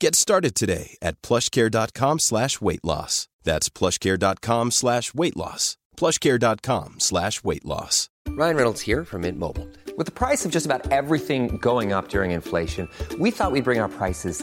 Get started today at plushcare.com slash weight loss. That's plushcare.com slash weight loss. plushcare.com slash weight loss. Ryan Reynolds here from Mint Mobile. With the price of just about everything going up during inflation, we thought we'd bring our prices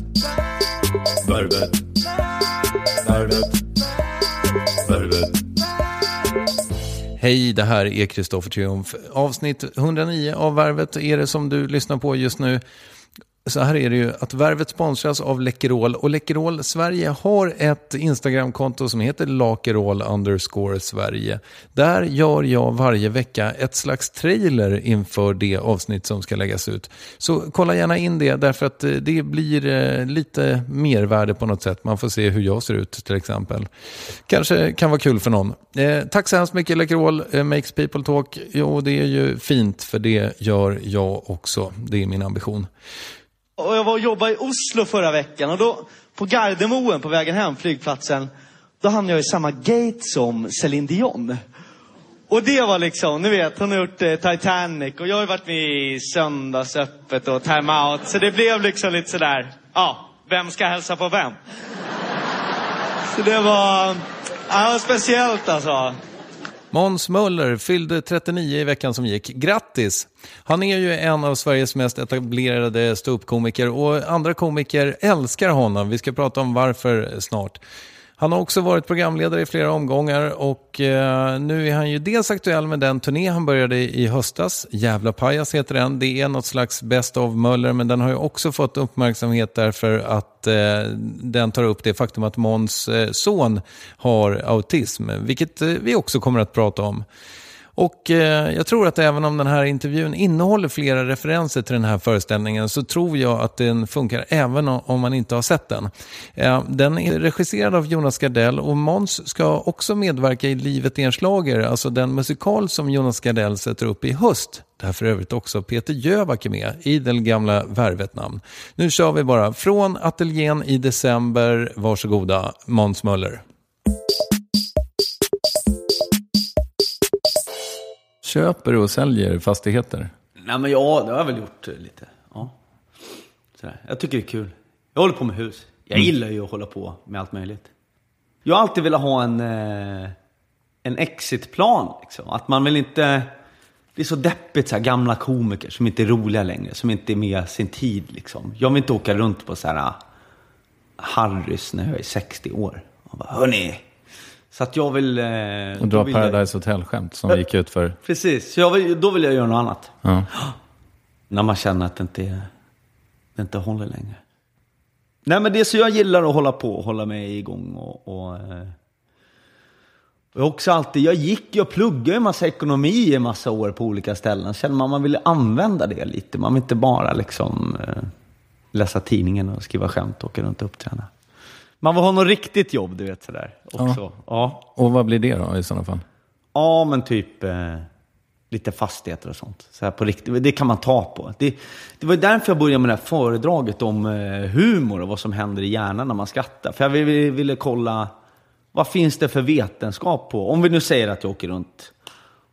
Hej, det här är Kristoffer Triumf. Avsnitt 109 av Värvet är det som du lyssnar på just nu. Så här är det ju att Värvet sponsras av Läkerol och Läkerol Sverige har ett Instagramkonto som heter Lakerol underscore Sverige. Där gör jag varje vecka ett slags trailer inför det avsnitt som ska läggas ut. Så kolla gärna in det därför att eh, det blir eh, lite mervärde på något sätt. Man får se hur jag ser ut till exempel. Kanske kan vara kul för någon. Eh, tack så hemskt mycket Läkerol, eh, Makes People Talk. Jo, det är ju fint för det gör jag också. Det är min ambition. Och jag var och jobbade i Oslo förra veckan och då på Gardermoen på vägen hem, flygplatsen, då hamnade jag i samma gate som Céline Dion. Och det var liksom, ni vet, hon har gjort eh, Titanic och jag har ju varit med i Söndagsöppet och Time Out. Så det blev liksom lite sådär, ja, vem ska hälsa på vem? Så det var, ja, speciellt alltså. Måns Möller fyllde 39 i veckan som gick. Grattis! Han är ju en av Sveriges mest etablerade ståuppkomiker och andra komiker älskar honom. Vi ska prata om varför snart. Han har också varit programledare i flera omgångar och eh, nu är han ju dels aktuell med den turné han började i höstas. Jävla pajas heter den. Det är något slags Best of Möller men den har ju också fått uppmärksamhet därför att eh, den tar upp det faktum att Måns eh, son har autism, vilket eh, vi också kommer att prata om. Och eh, jag tror att även om den här intervjun innehåller flera referenser till den här föreställningen så tror jag att den funkar även om, man inte har sett den. Eh, den är regisserad av Jonas Gardell och Måns ska också medverka i Livet är en schlager, alltså den musikal som Jonas Gardell sätter upp i höst. Där för övrigt också Peter Jöback är med, i den gamla Värvet-namn. Nu kör vi bara från ateljén i december. Varsågoda, Måns Möller. Köper och säljer fastigheter? Nej men ja, det har jag väl gjort eh, lite. Ja. Sådär. Jag tycker det är kul. Jag håller på med hus. Jag gillar ju att hålla på med allt möjligt. Jag har alltid velat ha en, eh, en exitplan. Liksom. Att man vill inte... Det är så deppigt, så här, gamla komiker som inte är roliga längre, som inte är med sin tid. Liksom. Jag vill inte åka runt på så här ah, Harrys när jag är 60 år. Och bara, hörni. Så att jag vill... Eh, Och dra vill jag- Paradise Hotel-skämt som gick ut för... Precis, så jag vill, då vill jag göra något annat. Ja. När man känner att det inte, det inte håller längre. Nej men det är så jag gillar att hålla på hålla mig igång och... och eh, jag också alltid, jag gick och pluggade en massa ekonomi i en massa år på olika ställen. Känner man man vill använda det lite. Man vill inte bara liksom eh, läsa tidningen och skriva skämt och åka runt och uppträda. Man vill ha något riktigt jobb, du vet sådär. Också. Ja. Och vad blir det då i sådana fall? Ja, men typ eh, lite fastigheter och sånt. Så här på riktigt. Det kan man ta på. Det, det var därför jag började med det här föredraget om eh, humor och vad som händer i hjärnan när man skrattar. För jag ville, ville kolla, vad finns det för vetenskap på? Om vi nu säger att jag åker runt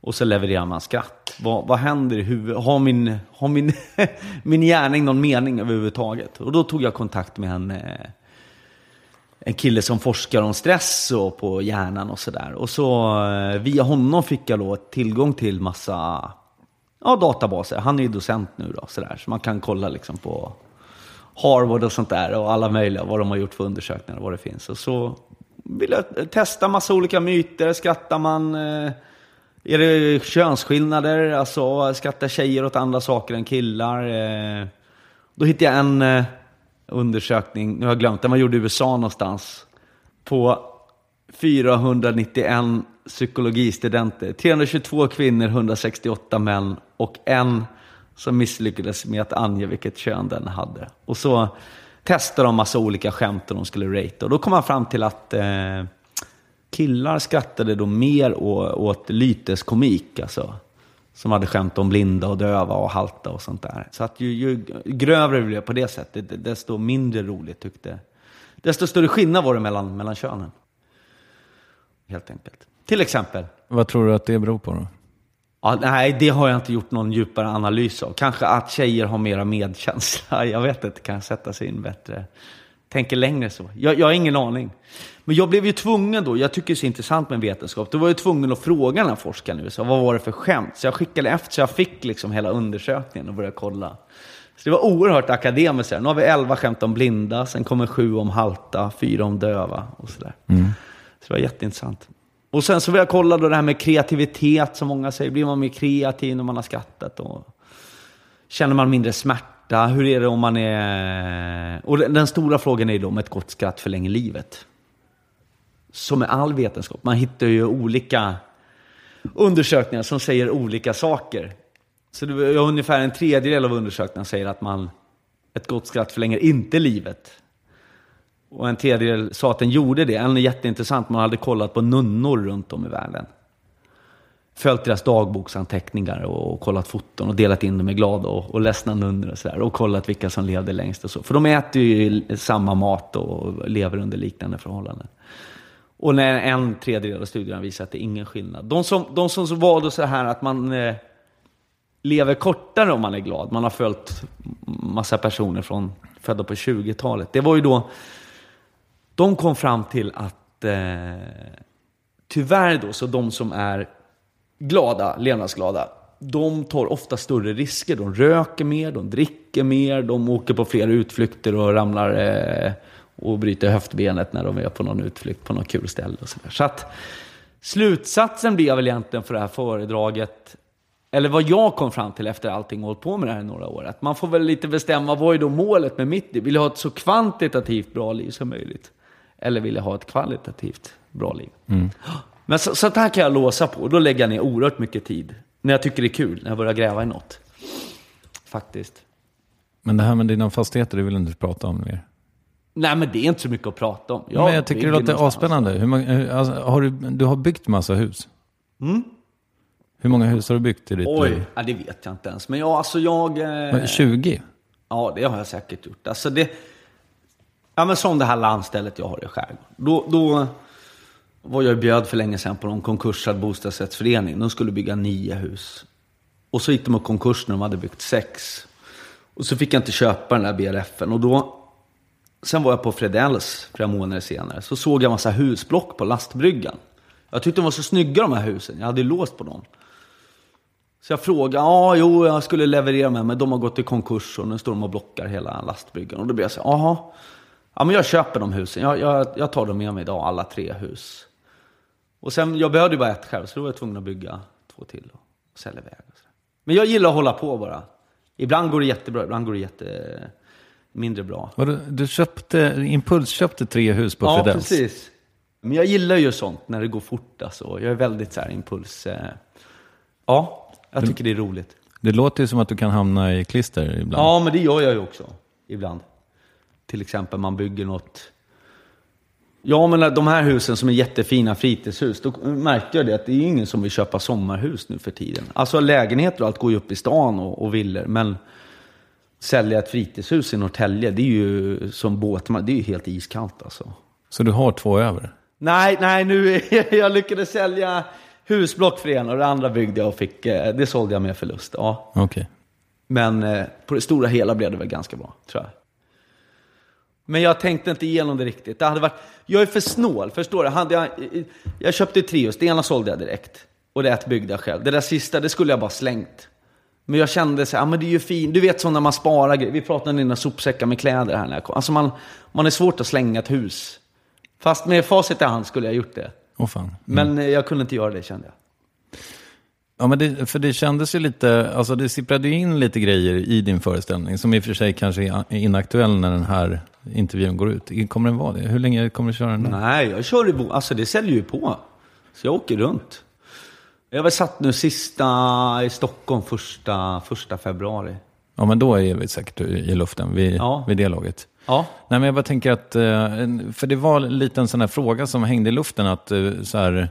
och så levererar man skratt. Vad, vad händer i huvudet? Har min, har min, min gärning någon mening överhuvudtaget? Och då tog jag kontakt med en, eh, en kille som forskar om stress och på hjärnan och sådär. Och så eh, via honom fick jag då tillgång till massa ja, databaser. Han är ju docent nu då, sådär. Så man kan kolla liksom på Harvard och sånt där och alla möjliga, vad de har gjort för undersökningar och vad det finns. Och så vill jag testa massa olika myter. Skrattar man? Eh, är det könsskillnader? Alltså, skrattar tjejer åt andra saker än killar? Eh, då hittade jag en undersökning, nu har jag glömt den, man gjorde i USA någonstans. På 491 psykologistudenter. 322 kvinnor, 168 män och en som misslyckades med att ange vilket kön den hade. Och så testade de massa olika skämt och de skulle rate. Och då kom man fram till att eh, killar skrattade då mer åt lyteskomik, alltså. Som hade skämt om blinda och döva och halta och sånt där. Så att ju, ju grövre det blev på det sättet, desto mindre roligt tyckte Desto större skillnad var det mellan, mellan könen. Helt enkelt. Till exempel. Vad tror du att det beror på då? Ja, nej, det har jag inte gjort någon djupare analys av. Kanske att tjejer har mera medkänsla. Jag vet inte, kan sätta sig in bättre. Tänker längre så. Jag, jag har ingen aning. Men jag blev ju tvungen då, jag tycker det är så intressant med vetenskap, då var jag tvungen att fråga den här forskaren nu, så vad var det för skämt? Så jag skickade efter, så jag fick liksom hela undersökningen och började kolla. Så det var oerhört akademiskt. Nu har vi 11 skämt om blinda, sen kommer sju om halta, fyra om döva och sådär. Så det var jätteintressant. Och sen så vill jag kolla då det här med kreativitet, som många säger. Blir man mer kreativ när man har skrattat? Och känner man mindre smärta? Hur är det om man är... Och den stora frågan är ju då om ett gott skratt förlänger livet. Som med all vetenskap. Man hittar ju olika undersökningar som säger olika saker. Så det är ungefär en tredjedel av undersökningarna säger att man, ett gott skratt förlänger inte livet. Och en tredjedel sa att den gjorde det. En är jätteintressant, man hade kollat på nunnor runt om i världen. Följt deras dagboksanteckningar och kollat foton och delat in dem i glada och, och ledsna nunnor och sådär. Och kollat vilka som levde längst och så. För de äter ju samma mat och lever under liknande förhållanden. Och när en tredjedel av studierna visar att det är ingen skillnad. De som, de som var då så här att man eh, lever kortare om man är glad. Man har följt massa personer från födda på 20-talet. Det var ju då de kom fram till att eh, tyvärr då, så de som är glada, levnadsglada, de tar ofta större risker. De röker mer, de dricker mer, de åker på fler utflykter och ramlar eh, och bryter höftbenet när de är på någon utflykt på något kul ställe. Och så, där. så att slutsatsen blev väl egentligen för det här föredraget, eller vad jag kom fram till efter allting och hållit på med det här i några år, att man får väl lite bestämma vad är då målet med mitt liv? Vill jag ha ett så kvantitativt bra liv som möjligt? Eller vill jag ha ett kvalitativt bra liv? Men så, sånt här kan jag låsa på. Och då lägger jag ner oerhört mycket tid. När jag tycker det är kul, när jag börjar gräva i något. Faktiskt. Men det här med dina fastigheter, det vill du inte prata om mer. Nej, men det är inte så mycket att prata om. men jag tycker det låter avspännande. Hur många, hur- alltså, har du, du har byggt massa hus? Hur många hus har du byggt i ditt Oj, liv? ja, det vet jag inte ens. Men jag, alltså jag... Eh, 20? Ja, det har jag säkert gjort. Alltså det... Ja, men som det här landstället jag har i skärgården. Då, då var jag bjöd för länge sedan på någon konkursad bostadsrättsförening. De skulle bygga nio hus. Och så gick de i konkurs när de hade byggt sex. Och så fick jag inte köpa den där BRFen. Och då... Sen var jag på Fredells flera månader senare. Så såg jag en massa husblock på lastbryggan. Jag tyckte de var så snygga de här husen. Jag hade ju låst på dem. Så jag frågade, ja, jo, jag skulle leverera med men de har gått i konkurs och nu står de och blockar hela lastbryggan. Och då blev jag så här, jaha, ja men jag köper de husen. Jag, jag, jag tar dem med mig idag, alla tre hus. Och sen, jag behövde ju bara ett själv, så då var jag tvungen att bygga två till och sälja iväg. Och så. Men jag gillar att hålla på bara. Ibland går det jättebra, ibland går det jätte... mindre bra. Vadå, du köpte, impulsköpte tre hus på ja, Fredells? precis. Men jag gillar ju sånt när det går fort alltså. Jag är väldigt så här impuls... Eh... Ja, jag tycker det är roligt. Det låter ju som att du kan hamna i klister ibland. Ja, men det gör jag ju också. Ibland. Till exempel man bygger något... Ja, men de här husen som är jättefina fritidshus, då märkte jag det att det är ingen som vill köpa sommarhus nu för tiden. Alltså lägenheter och allt går ju upp i stan och, och villor, men sälja ett fritidshus i Norrtälje, det är ju som båtmark, det är ju helt iskallt alltså. Så du har två över? Nej, nej, nu jag lyckades sälja husblock för en och det andra byggde jag och fick, eh, det sålde jag med förlust. Ja. Okej. Men eh, på det stora hela blev det väl ganska bra, tror jag. Men jag tänkte inte igenom det riktigt. Det hade varit, jag är för snål, förstår du? Hade jag, jag köpte tre hus, det ena sålde jag direkt. Och det ett byggde jag själv. Det där sista, det skulle jag bara slängt. Men jag kände så här, ja men det är ju fint. Du vet så när man sparar grejer. Vi pratade om dina sopsäckar med kläder här när jag kom. Alltså man, man är svårt att slänga ett hus. Fast med facit i hand skulle jag gjort det. Åh fan. Men eh, jag kunde inte göra det kände jag. Ja, men det, för det kändes ju lite, alltså det sipprade ju in lite grejer i din föreställning som i och för sig kanske är inaktuell när den här intervjun går ut. Kommer den vara det? Hur länge kommer du köra den? där? Nej, jag kör i Alltså det säljer ju på. Så jag åker runt. Jag väl satt nu sista i Stockholm första, första februari. Ja, men då är vi säkert i luften vid, Ja. vid det laget. Ja. Nej, men jag bara tänker att, eh, för det var lite en sån här fråga som hängde i luften att eh, så här,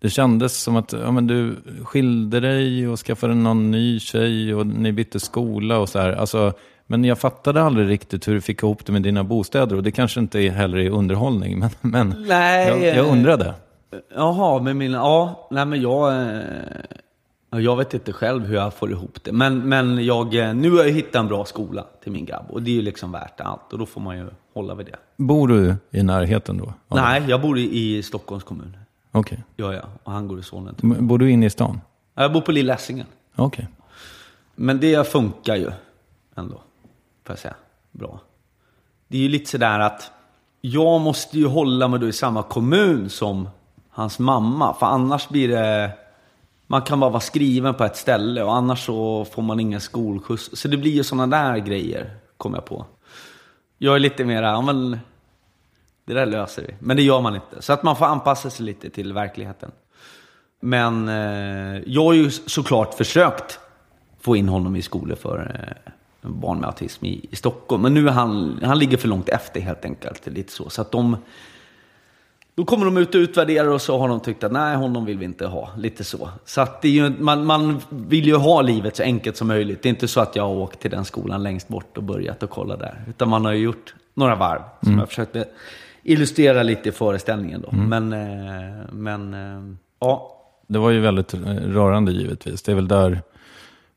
det kändes som att ja, men du skilde dig och skaffade någon ny tjej och ni bytte skola och så här. Alltså, men jag fattade aldrig riktigt hur du fick ihop det med dina bostäder och det kanske inte är heller är underhållning, men, men Nej, jag, jag eh, undrade. Jaha, men mina... Ja, nej men jag... eh, ja, Jag vet inte själv hur jag får ihop det. Men, men jag, eh, nu har jag hittat en bra skola till min grabb. Och det är ju liksom värt allt. Och då får man ju hålla vid det. Bor du i närheten då? Nej, jag bor i, i Stockholms kommun. Okej. Gör jag. Och han går i Solna. Men Bor du inne i stan? Jag bor på Lilla Essingen. Okej. Men det funkar ju ändå, får jag säga. Bra. Det är ju lite sådär att jag måste ju hålla mig då i samma kommun som hans mamma. För annars blir det... Man kan bara vara skriven på ett ställe och annars så får man ingen skolskjuts. Så det blir ju sådana där grejer, kom jag på. Jag är lite mera, ja men... Det där löser vi. Men det gör man inte. Så att man får anpassa sig lite till verkligheten. Men eh, jag har ju såklart försökt få in honom i skolor för eh, barn med autism i, i Stockholm. Men nu är han, han ligger för långt efter helt enkelt. Lite så. så att de, då kommer de ut och utvärderar och så har de tyckt att nej, honom vill vi inte ha. Lite så. Så att det är ju, man, man vill ju ha livet så enkelt som möjligt. Det är inte så att jag har åkt till den skolan längst bort och börjat och kolla där. Utan man har ju gjort några varv som jag försökte illustrera lite i föreställningen då. Men, eh, men eh, ja. Det var ju väldigt rörande givetvis. Det är väl där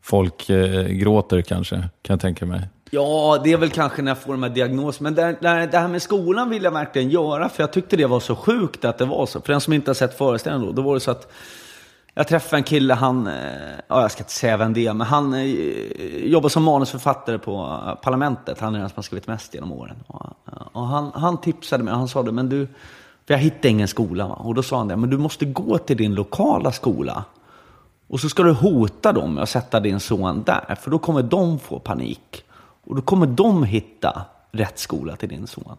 folk eh, gråter kanske, kan jag tänka mig. Ja, det är väl kanske när jag får de här diagnoserna. Men det, det, det här med skolan vill jag verkligen göra, för jag tyckte det var så sjukt att det var så. För den som inte har sett föreställningen då, då var det så att jag träffade en kille, han, eh, ja jag ska inte säga vem det är, men han eh, jobbar som manusförfattare på eh, Parlamentet. Han är den som har skrivit mest genom åren. Och, och han, han tipsade mig, han sa det, men du, för jag hittade ingen skola. Va? Och då sa han det, men du måste gå till din lokala skola. Och så ska du hota dem med att sätta din son där, för då kommer de få panik. Och då kommer de hitta rätt skola till din son.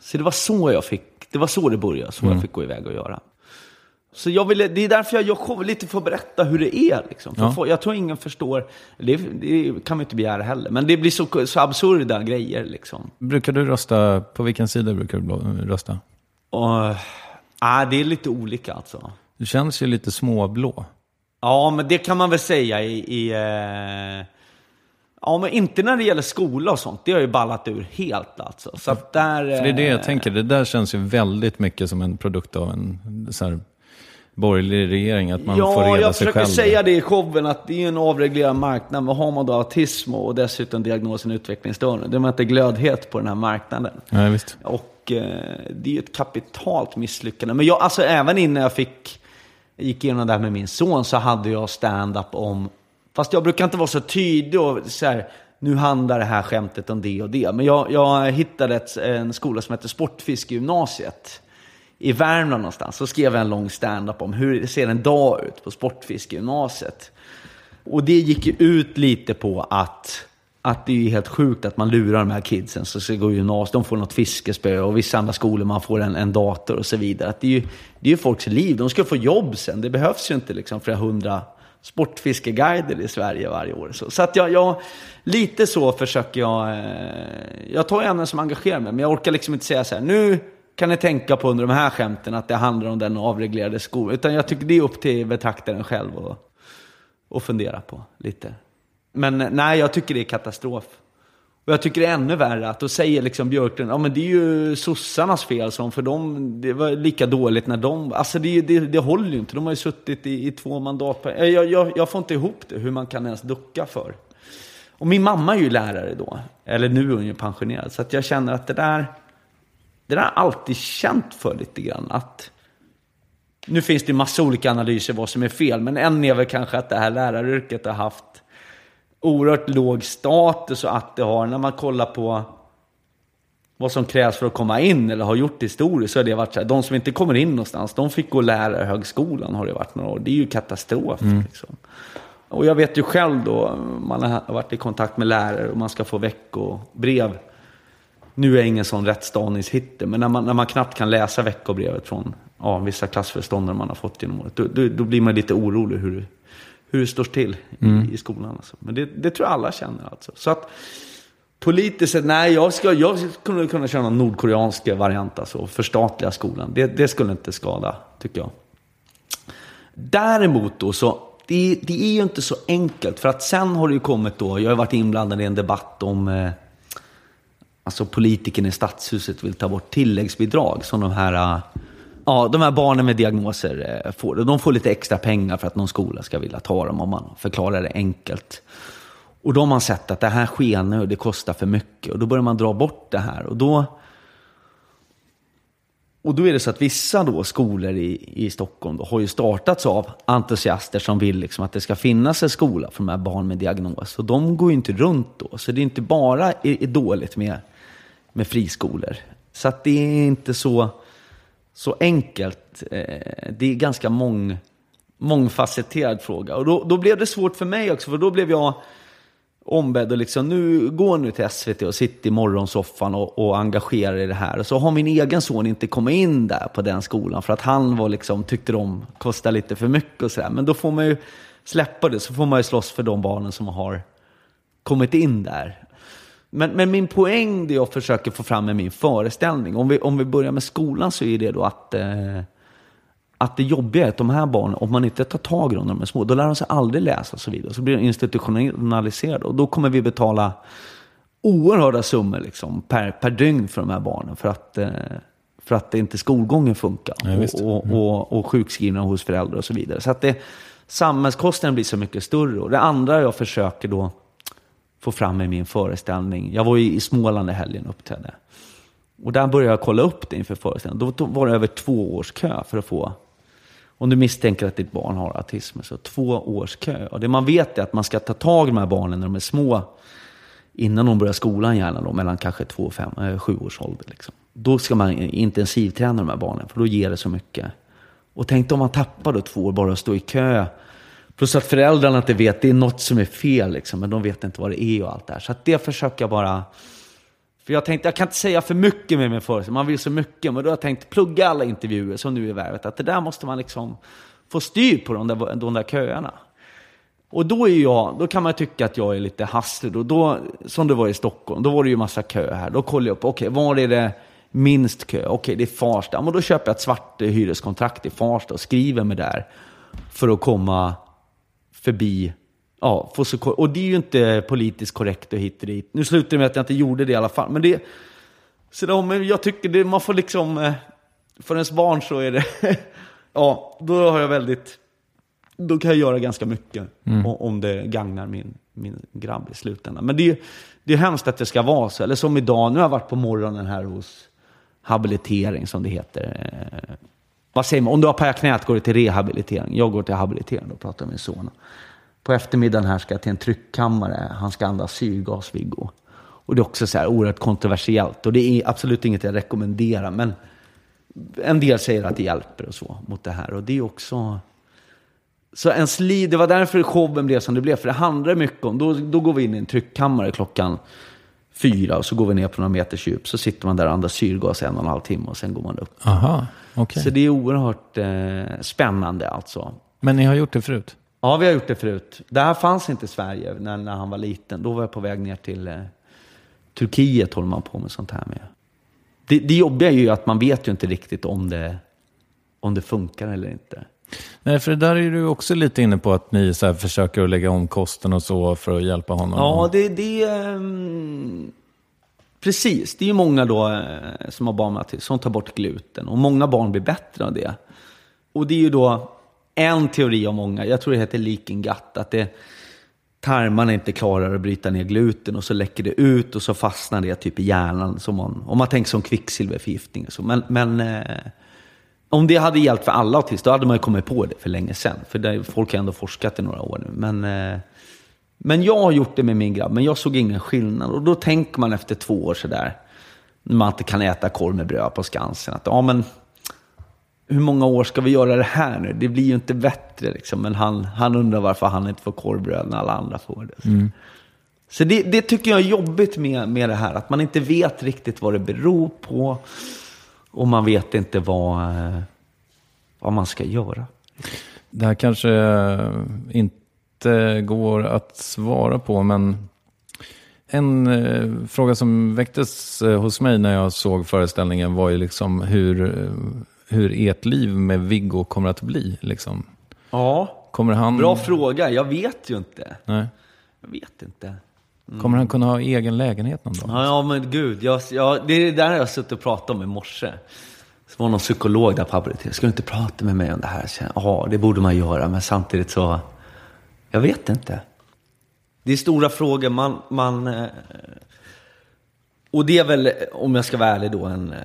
Så det var så jag fick, det var så det började, så jag fick gå iväg och göra. Så jag ville, det är därför jag gör show, lite för att berätta hur det är. Liksom. För Ja. folk- Jag tror ingen förstår, det, det kan man inte begära heller, men det blir så, så absurda grejer. Liksom. Brukar du rösta, på vilken sida brukar du rösta? Och, äh, det är lite olika alltså. Du känns ju lite småblå. Ja, men det kan man väl säga i... i eh... Ja, men inte när det gäller skola och sånt. Det har ju ballat ur helt alltså. Så där... För det är det jag eh, tänker, det där känns ju väldigt mycket som en produkt av en så här, borgerlig regering, att man ja, får reda jag sig försöker själv. säga det i showen att det är en avreglerad marknad. Men har man då autism och dessutom diagnosen utvecklingsstörning, då är man inte glödhet på den här marknaden. Nej, visst. Och eh, det är ju ett kapitalt misslyckande. Men jag, alltså även innan jag fick, gick igenom det här med min son så hade jag stand-up om, fast jag brukar inte vara så tydlig och så här, nu handlar det här skämtet om det och det. Men jag, jag hittade ett, en skola som heter Sportfiskegymnasiet i Värmland någonstans. Så skrev jag en lång stand-up om hur ser en dag ut på Sportfiskegymnasiet. Och det gick ju ut lite på att, att det är helt sjukt att man lurar de här kidsen som ska gå i gymnasiet. De får något fiskespö och vissa andra skolor man får en, en dator och så vidare. Att det, är ju, det är ju folks liv. De ska få jobb sen. Det behövs ju inte liksom flera hundra sportfiskeguider i Sverige varje år. Så, så att jag, jag, lite så försöker jag... Eh, jag tar ämnen som engagerar mig, men jag orkar liksom inte säga så här, nu kan ni tänka på under de här skämten att det handlar om den avreglerade skolan. Utan jag tycker det är upp till betraktaren själv att att fundera på lite. Men eh, nej, jag tycker det är katastrof. Och jag tycker det är ännu värre att då säger liksom Björklund, ja men det är ju sossarnas fel som för dem, det var lika dåligt när de, alltså det, det, det håller ju inte. De har ju suttit i, i två mandatperioder. Eh, jag, jag, jag får inte ihop det, hur man kan ens ducka för. Och min mamma är ju lärare då, eller nu är hon ju pensionerad. Så att jag känner att det där, det har jag alltid känt för lite grann. Att nu finns det ju massa olika analyser vad som är fel, men en är väl kanske att det här läraryrket har haft oerhört låg status och att det har, när man kollar på vad som krävs för att komma in eller har gjort historiskt så har det varit så här, de som inte kommer in någonstans, de fick gå lärarhögskolan har det varit några år. Det är ju katastrof. Liksom. Och jag vet ju själv då, man har varit i kontakt med lärare och man ska få veckobrev. Nu är jag ingen sån rättstavningshitte, men när man, när man knappt kan läsa veckobrevet från ja, vissa klassföreståndare man har fått genom året, då, då, då blir man lite orolig hur, hur det står till i, i skolan. Alltså. Men det, det tror jag alla känner alltså. Så att politiskt sett, nej, jag, ska, jag skulle kunna köra någon nordkoreansk variant, alltså förstatliga skolan. Det, det skulle inte skada, tycker jag. Däremot då så, det, det är ju inte så enkelt. För att sen har det ju kommit då, jag har varit inblandad i en debatt om eh, Alltså politikerna i stadshuset vill ta bort tilläggsbidrag som de här, äh, ja, de här barnen med diagnoser äh, får. De får lite extra pengar för att någon skola ska vilja ta dem om man förklarar det enkelt. Och då har man sett att det här skenar och det kostar för mycket. Och då börjar man dra bort det här. Och då, och då är det så att vissa då skolor i, i Stockholm då har ju startats av entusiaster som vill liksom att det ska finnas en skola för de här barn med diagnos. Och de går ju inte runt då. Så det är inte bara är, är dåligt med, med friskolor. Så att det är inte så, så enkelt. Eh, Det är ganska mång, mångfacetterad fråga. Och då, då blev det svårt för mig också, för då blev jag ombedd att liksom, nu gå nu till SVT och sitt i morgonsoffan och, och engagera i det här. Och så har min egen son inte kommit in där på den skolan för att han var liksom, tyckte de kostade lite för mycket och sådär. Men då får man ju släppa det, så får man ju slåss för de barnen som har kommit in där. Men, men min poäng, det jag försöker få fram med min föreställning, om vi, om vi börjar med skolan så är det då att eh, att det jobbiga är att de här barnen, om man inte tar tag i dem när de är små, då lär de sig aldrig läsa och så vidare. Så blir de institutionaliserade och då kommer vi betala oerhörda summor liksom, per, per dygn för de här barnen för att, eh, för att det inte skolgången funkar. Visst. och, och, och, och sjukskrivna hos föräldrar och så vidare. Så att det, samhällskostnaden blir så mycket större. Och det andra jag försöker då få fram i min föreställning, jag var ju i Småland i helgen och uppträdde. Och där började jag kolla upp det inför föreställningen. Då var det över två års kö för att få om du misstänker att ditt barn har autism, så två års kö. Och det man vet är att man ska ta tag i de här barnen när de är små, innan de börjar skolan gärna då, mellan kanske två och fem, äh, sju års ålder. Liksom. Då ska man intensivträna de här barnen, för då ger det så mycket. Och tänk om man tappar då två år bara att stå i kö. Plus att föräldrarna inte vet, det är något som är fel, liksom, men de vet inte vad det är och allt det här. Så att det försöker jag bara för jag tänkte, jag kan inte säga för mycket med min föreställning, man vill så mycket. Men då har jag tänkt, plugga alla intervjuer som nu är värvet. Att det där måste man liksom få styr på, de där, de där köerna. Och då är jag, då kan man tycka att jag är lite hasslig. Och då, som det var i Stockholm, då var det ju massa kö här. Då kollar jag upp, okej, okay, var är det minst kö? Okej, okay, det är Farsta. Men då köper jag ett svart eh, hyreskontrakt i Farsta och skriver mig där. För att komma förbi Ja, få så, och det är ju inte politiskt korrekt och hit och dit. Nu slutar det med att jag inte gjorde det i alla fall. Men det, så då, men jag tycker det, man får liksom, eh, för ens barn så är det, ja, då har jag väldigt, då kan jag göra ganska mycket mm. om det gagnar min, min grabb i slutändan. Men det, det är hemskt att det ska vara så. Eller som idag, nu har jag varit på morgonen här hos habilitering som det heter. Eh, vad säger man? Om du har paja knät går du till rehabilitering. Jag går till habilitering, då pratar med min son. På eftermiddagen här ska jag till en tryckkammare. Han ska andas syrgas, Viggo. Och det är också så här oerhört kontroversiellt. Och det är absolut inget jag rekommenderar. Men en del säger att det hjälper och så mot det här. Och det är också... Så ens liv, det var därför showen blev som det blev. För det handlar mycket om, då, då går vi in i en tryckkammare klockan fyra och så går vi ner på några meters djup. Så sitter man där och andas syrgas en och en halv timme och sen går man upp. Aha, okay. Så det är oerhört eh, spännande alltså. Men ni har gjort det förut? Ja, vi har gjort det förut. Det här fanns inte i Sverige när, när han var liten. Då var jag på väg ner till eh, Turkiet, håller man på med sånt här med. Det, det jobbiga är ju att man vet ju inte riktigt om det, om det funkar eller inte. Nej, för det där är du också lite inne på att ni så försöker att lägga om kosten och så för att hjälpa honom. Ja, det, det um, Precis, det är ju många då eh, som har barn med som tar bort gluten. Och många barn blir bättre av det. Och det är ju då en teori av många, jag tror det heter leaking gut, att det, tarmarna inte klarar att bryta ner gluten och så läcker det ut och så fastnar det typ i hjärnan. Som man, om man tänker som kvicksilverförgiftning. Och så. Men, men eh, om det hade hjälpt för alla autister, då hade man ju kommit på det för länge sedan. För det, folk har ändå forskat i några år nu. Men, eh, men jag har gjort det med min grabb, men jag såg ingen skillnad. Och då tänker man efter två år sådär, när man inte kan äta korv med bröd på Skansen, att ja men hur många år ska vi göra det här nu? Det blir ju inte bättre liksom. Men han, han undrar varför han inte får korvbröd när alla andra får det. Mm. Så det, det, tycker jag är jobbigt med, med det här. Att man inte vet riktigt vad det beror på. Och man vet inte vad, eh, vad man ska göra. Det här kanske inte går att svara på, men en eh, fråga som väcktes eh, hos mig när jag såg föreställningen var ju liksom hur hur ert liv med Viggo kommer att bli? Liksom. Ja, kommer han... bra fråga. Jag vet ju inte. Nej. Jag vet inte. Mm. Kommer han kunna ha egen lägenhet någon dag? Ja, ja men gud. Jag, jag, det är det där jag suttit och pratat om i morse. Det var någon psykolog där på apoteket. Ska du inte prata med mig om det här? Ja, det borde man göra, men samtidigt så... Jag vet inte. Det är stora frågor. Man, man, eh, och det är väl, om jag ska vara ärlig då, en, eh,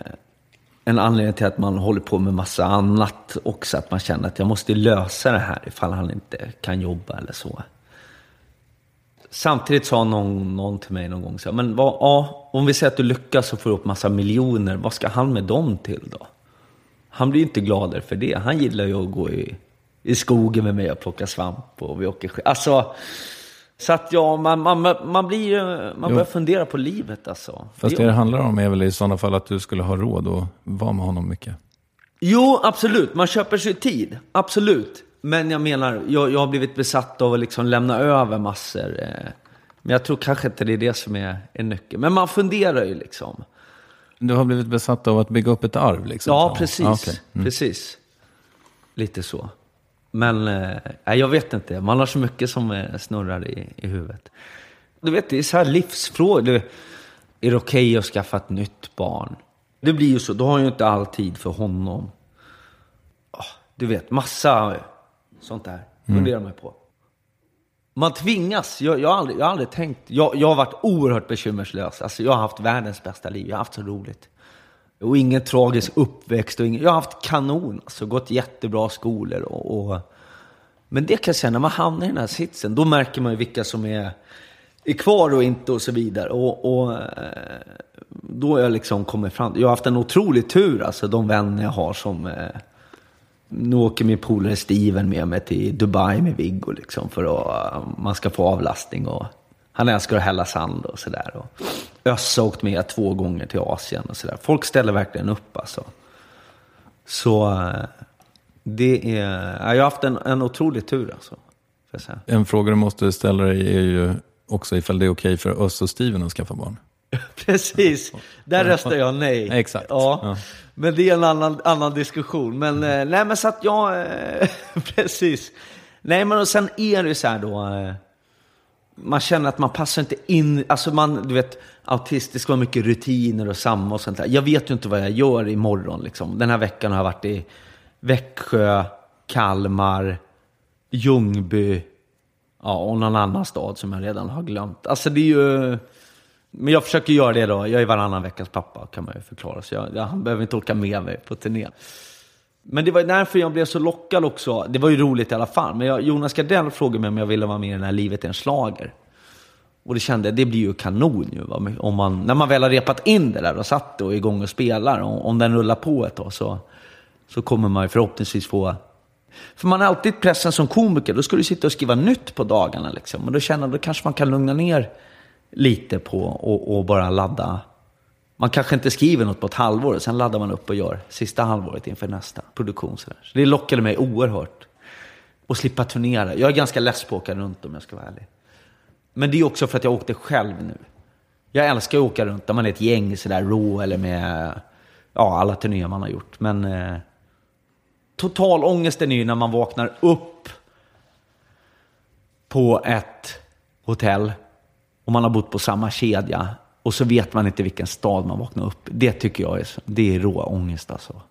en anledning till att man håller på med massa annat också. Att man känner att jag måste lösa det här ifall han inte kan jobba eller så. Samtidigt sa någon, någon till mig någon gång så men vad, ja, om vi säger att du lyckas och får upp massa miljoner, vad ska han med dem till då? Han blir ju inte gladare för det. Han gillar ju att gå i, i skogen med mig och plocka svamp och vi åker Alltså, så att ja, man, man, man, blir, man börjar fundera på livet alltså. Fast det det handlar om är väl i sådana fall att du skulle ha råd att vara med honom mycket? Jo, absolut. Man köper sig tid. Absolut. Men jag menar, jag, jag har blivit besatt av att liksom lämna över massor. Eh. Men jag tror kanske inte det är det som är, är nyckeln. Men man funderar ju liksom. Du har blivit besatt av att bygga upp ett arv liksom? Ja, precis. Ah, okay. mm. Precis. Lite så. Men eh, jag vet inte, man har så mycket som eh, snurrar i, i huvudet. Du vet, det är så här livsfrågor. Är det okej okay att skaffa ett nytt barn? Det blir ju så, då har jag ju inte all tid för honom. Oh, du vet, massa sånt där mm. funderar man på. Man tvingas. Jag, jag, har aldrig, jag har aldrig tänkt. Jag, jag har varit oerhört bekymmerslös. Alltså, jag har haft världens bästa liv. Jag har haft så roligt. Och ingen tragisk uppväxt. Och ingen, jag har haft kanon, alltså gått jättebra skolor. Och, och, men det kan jag säga, när man hamnar i den här sitsen, då märker man ju vilka som är, är kvar och inte och så vidare. Och, och eh, då har jag liksom kommit fram. Jag har haft en otrolig tur, alltså de vänner jag har som... Eh, nu åker min polare Steven med mig till Dubai med Viggo liksom för att eh, man ska få avlastning och han älskar att hälla sand och sådär. Össa har åkt med två gånger till Asien och sådär. Folk ställer verkligen upp alltså. Så eh, det är, ja, jag har haft en, en otrolig tur alltså. En fråga du måste ställa dig är ju också ifall det är okej för Öss och Steven att skaffa barn. Precis, där röstar jag nej. Exakt. Ja. Ja. Men det är en annan, annan diskussion. Men eh, nej, men så att jag, eh, precis. Nej, men och sen är det ju så här då, man känner att man passar inte in, alltså man, du vet, autistisk har mycket rutiner och samma och sånt där. Jag vet ju inte vad jag gör imorgon liksom. Den här veckan har jag varit i Växjö, Kalmar, Ljungby, ja, och någon annan stad som jag redan har glömt. Alltså det är ju... Men jag försöker göra det då. Jag är varannan veckas pappa kan man ju förklara. Så jag, jag, han behöver inte åka med mig på turné. Men det var därför jag blev så lockad också. Det var ju roligt i alla fall. Men jag, Jonas Gardell frågade mig om jag ville vara med i den här Livet är en slager. Och det kände det blir ju kanon ju. va. Om man, när man väl har repat in det där och satt och är igång och spelar. Och, om den rullar på ett tag så, så kommer man ju förhoppningsvis få... För man har alltid pressen som komiker, då ska du sitta och skriva nytt på dagarna. Liksom. Men då känner jag, då kanske man kan lugna ner lite på och, och bara ladda. Man kanske inte skriver något på ett halvår, sen laddar man upp och gör sista halvåret inför nästa produktion. Så, så det lockade mig oerhört. Och slippa turnera. Jag är ganska less på att åka runt om jag ska vara ärlig. Men det är också för att jag åkte själv nu. Jag älskar att åka runt när man är ett gäng sådär rå eller med ja, alla turnéer man har gjort. Men eh, total ångesten är ju när man vaknar upp på ett hotell och man har bott på samma kedja och så vet man inte vilken stad man vaknar upp Det tycker jag är, det är rå ångest alltså.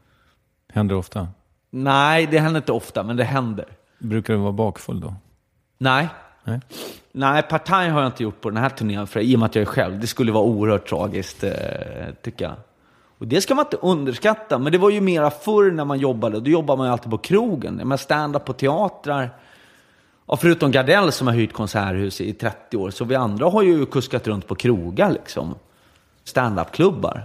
Händer det ofta? Nej, det händer inte ofta, men det händer. Brukar du vara bakfull då? Nej. Nej. Nej, Partaj har jag inte gjort på den här turnén, för, i och med att jag är själv. Det skulle vara oerhört tragiskt, eh, tycker jag. Och det ska man inte underskatta, men det var ju mera förr när man jobbade. Då jobbade man ju alltid på krogen. Men stand-up på teatrar. Och förutom Gardell som har hyrt konserthus i 30 år, så vi andra har ju kuskat runt på krogar liksom. Stand-up-klubbar.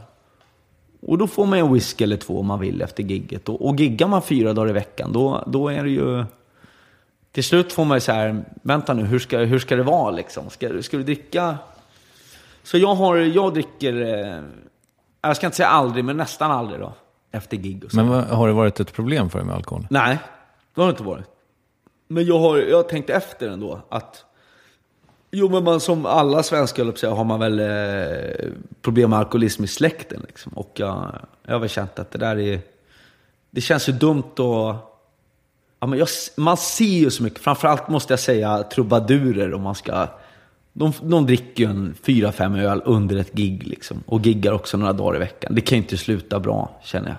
Och då får man en whisky eller två om man vill efter gigget. Och, och giggar man fyra dagar i veckan, då, då är det ju... Till slut får man ju så här, vänta nu, hur ska, hur ska det vara liksom? Ska, du- ska du dricka? Så jag, har, jag dricker, eh, jag ska inte säga aldrig, men nästan aldrig då. Efter gig och så. Men vad, har det varit ett problem för dig med alkohol? Nej, det har det inte varit. Men jag har, jag har tänkt efter ändå att Jo men man, som alla svenskar höll säga, har man väl eh, problem med alkoholism i släkten. Liksom. Och jag, jag har väl känt att det där är... Det känns ju dumt att... Ja, men jag, man ser ju så mycket, framförallt måste jag säga trubadurer om man ska... De, de dricker ju en fyra, fem öl under ett gig liksom. Och giggar också några dagar i veckan. Det kan ju inte sluta bra, känner jag.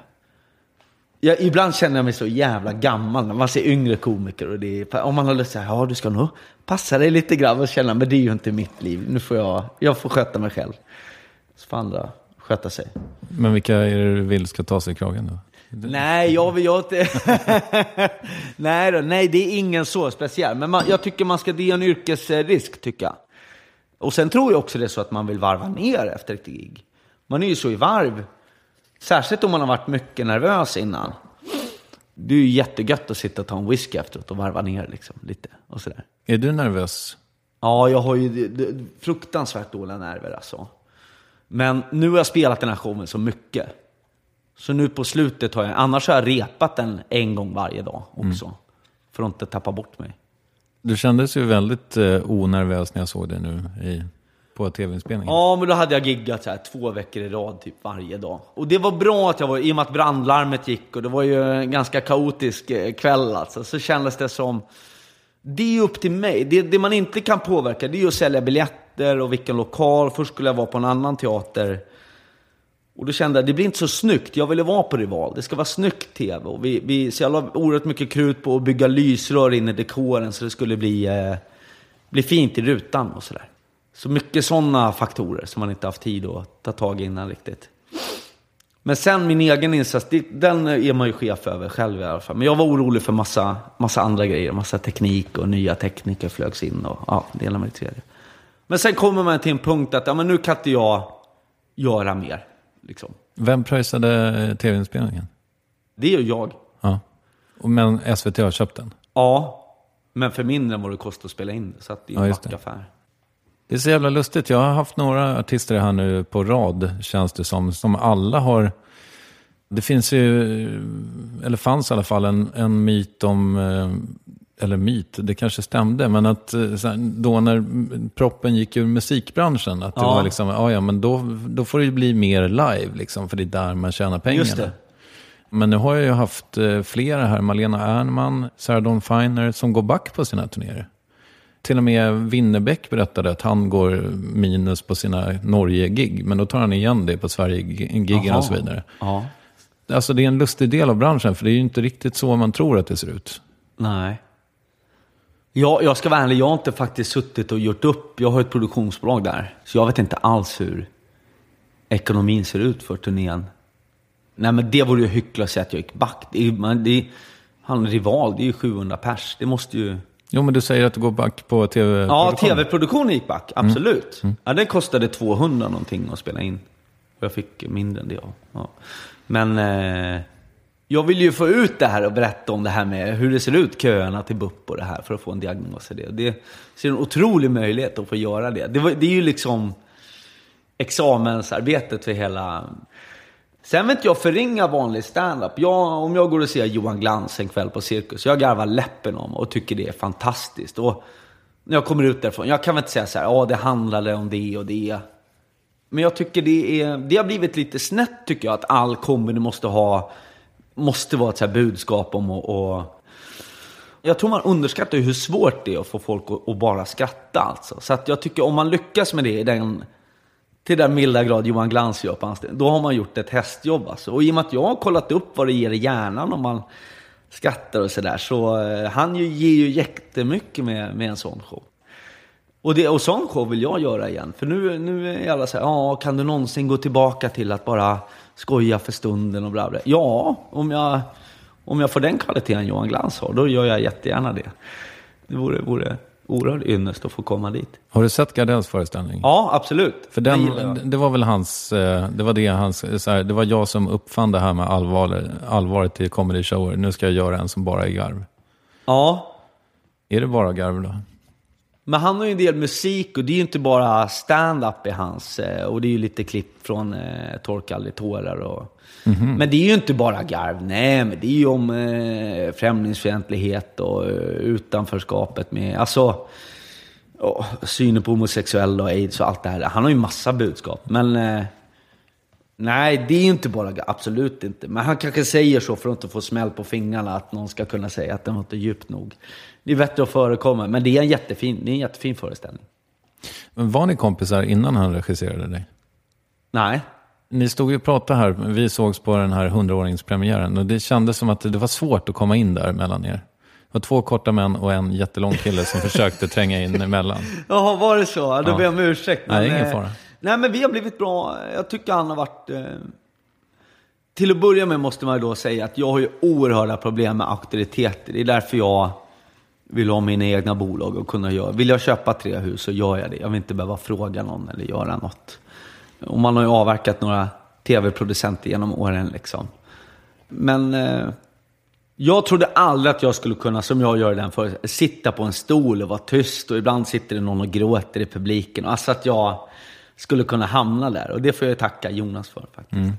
Jag, ibland känner jag mig så jävla gammal när man ser yngre komiker. Och det är, om man har lust att ja du ska nog passa dig lite grann och känna, men det är ju inte mitt liv. Nu får jag, jag får sköta mig själv. Så får andra sköta sig. Men vilka är det du vill ska ta sig i kragen då? Nej, jag vill jag inte... nej, då, nej, det är ingen så speciell. Men man, jag tycker man ska, det är en yrkesrisk tycker jag. Och sen tror jag också det är så att man vill varva ner efter ett gig. Man är ju så i varv. Särskilt om man har varit mycket nervös innan. Det är ju jättegött att sitta och ta en whisky efteråt och varva ner liksom, lite. Och sådär. Är du nervös? Ja, jag har ju fruktansvärt dåliga nerver alltså. Men nu har jag spelat den här showen så mycket. Så nu på slutet har jag, annars har jag repat den en gång varje dag också. För att inte tappa bort mig. Du kändes ju väldigt eh, onervös när jag såg dig nu i, på tv-inspelningen. Ja, men då hade jag giggat så här två veckor i rad typ varje dag. Och det var bra att jag var, i och med att brandlarmet gick och det var ju en ganska kaotisk eh, kväll alltså, så kändes det som, det är upp till mig. Det, det man inte kan påverka det är ju att sälja biljetter och vilken lokal. Först skulle jag vara på en annan teater. Och då kände jag, det blir inte så snyggt. Jag ville vara på Rival. Det ska vara snyggt tv. Och vi, vi, så jag la oerhört mycket krut på att bygga lysrör in i dekoren så det skulle bli, eh, bli fint i rutan och sådär. Så mycket sådana faktorer som man inte haft tid att ta tag i innan riktigt. Men sen min egen insats, den är man ju chef över själv i alla fall. Men jag var orolig för massa, massa andra grejer. Massa teknik och nya tekniker flögs in och ja, det ena med det tredje. Men sen kommer man till en punkt att ja, men nu kan inte jag göra mer. Liksom. Vem pröjsade eh, tv-inspelningen? Det gör jag. Ja. Men SVT har köpt den? Ja, men för mindre än vad det kostar att spela in det. Så att det är Ja, en just vacker det. är så jävla lustigt. Jag har haft några artister här nu på rad, känns det som, som alla har... Det finns ju, eller fanns i alla fall, en, en myt om, eh, eller myt, det kanske stämde, men att eh, då när proppen gick ur musikbranschen, att det Ja. var liksom, ja ja, men då, då får det ju bli mer live, liksom, för det är där man tjänar pengarna. Just det. Men nu har jag ju haft eh, flera här, Malena Ernman, Sarah Dawn Finer, som går back på sina turnéer. Till och med Winnerbäck berättade att han går minus på sina Norge-gig, men då tar han igen det på Sverige-giggen och så vidare. Ja. Alltså det är en lustig del av branschen, för det är ju inte riktigt så man tror att det ser ut. Nej. Jag, jag ska vara ärlig, jag har inte faktiskt suttit och gjort upp. Jag har ett produktionsbolag där. Så jag vet inte alls hur ekonomin ser ut för turnén. Nej men det vore ju hyckla att säga att jag gick back. Det är, man, det han är rival, det är ju 700 pers. Det måste ju... Jo, men du säger att du går back på tv Ja, tv-produktionen gick back, absolut. Ja, den kostade 200 någonting att spela in. Jag fick mindre än det. Ja. Ja. Men eh, jag vill ju få ut det här och berätta om det här med hur det ser ut, köerna till BUP och det här, för att få en diagnos. i Det, det ser en otrolig möjlighet att få göra det. Det, var, det är ju liksom examensarbetet för hela... Sen vill inte jag förringa vanlig standup. Jag, om jag går och ser Johan Glans en kväll på Cirkus, jag garvar läppen om och tycker det är fantastiskt. Och när jag kommer ut därifrån, jag kan väl inte säga så här, ja det handlade om det och det. Men jag tycker det, är, det har blivit lite snett tycker jag, att all comedy måste ha, måste vara ett så här budskap om och, och, jag tror man underskattar hur svårt det är att få folk att, att bara skratta alltså. Så att jag tycker om man lyckas med det i den, till den milda grad Johan Glans gör på anställning. då har man gjort ett hästjobb alltså. Och i och med att jag har kollat upp vad det ger i hjärnan om man skrattar och sådär, så eh, han ju, ger ju jättemycket med, med en sån show. Och, det, och sån show vill jag göra igen. För nu, nu är alla så här, ja, kan du någonsin gå tillbaka till att bara skoja för stunden och bla bla. Ja, om jag, om jag får den kvaliteten Johan Glans har, då gör jag jättegärna det. Det vore, vore oerhört ynnest att få komma dit. Har du sett Gardells föreställning? Ja, absolut. För den, det var väl hans, eh, det var det hans, så här, det var jag som uppfann det här med allvar, allvaret i comedy shower. Nu ska jag göra en som bara är garv. Ja, Är det bara garv då? Men han har ju en del musik och det är ju inte bara stand-up i hans. eh, Och det är ju lite klipp från eh, Torka aldrig tårar och... Men det är ju inte bara garv. Nej, men det är ju om eh, främlingsfientlighet och eh, utanförskapet med... Alltså, oh, synen på homosexuella och aids och allt det här. Han har ju massa budskap. Men... Eh, Nej, det är ju inte bara garv. Absolut inte. Men han kanske säger så för att inte få smäll på fingrarna. Att någon ska kunna säga att den var inte djupt nog. Det är bättre att förekomma. Men det är en jättefin, det är en jättefin föreställning. Men var ni kompisar innan han regisserade dig? Nej. Ni stod ju och pratade här, vi sågs på den här 100-åringspremiären och det kändes som att det var svårt att komma in där mellan er. Det var två korta män och en jättelång kille som försökte tränga in emellan. Jaha, var det så? Då Ja. ber jag om ursäkt. Nej, ingen eh, fara. Nej, men vi har blivit bra. Jag tycker han har varit... Eh... Till att börja med måste man då säga att jag har ju oerhörda problem med auktoriteter. Det är därför jag vill ha mina egna bolag och kunna göra... Vill jag köpa tre hus så gör jag det. Jag vill inte behöva fråga någon eller göra något. Och man har ju avverkat några tv-producenter genom åren liksom. Men... Eh... Jag trodde aldrig att jag skulle kunna, som jag gör i den för sitta på en stol och vara tyst och ibland sitter det någon och gråter i publiken. Alltså att jag skulle kunna hamna där och det får jag tacka Jonas för faktiskt. Mm.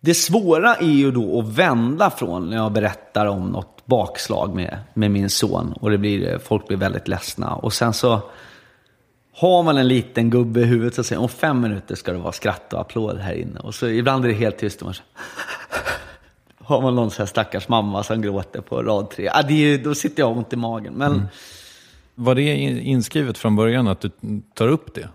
Det svåra är ju då att vända från när jag berättar om något bakslag med, med min son och det blir, folk blir väldigt ledsna. Och sen så har man en liten gubbe i huvudet som säger om fem minuter ska det vara skratt och applåd här inne. Och så ibland är det helt tyst och man så har man någon så här stackars mamma som gråter på rad tre. Ja, det är, ju- då sitter jag ont i magen. Men mm. Var det inskrivet från början att du tar upp det?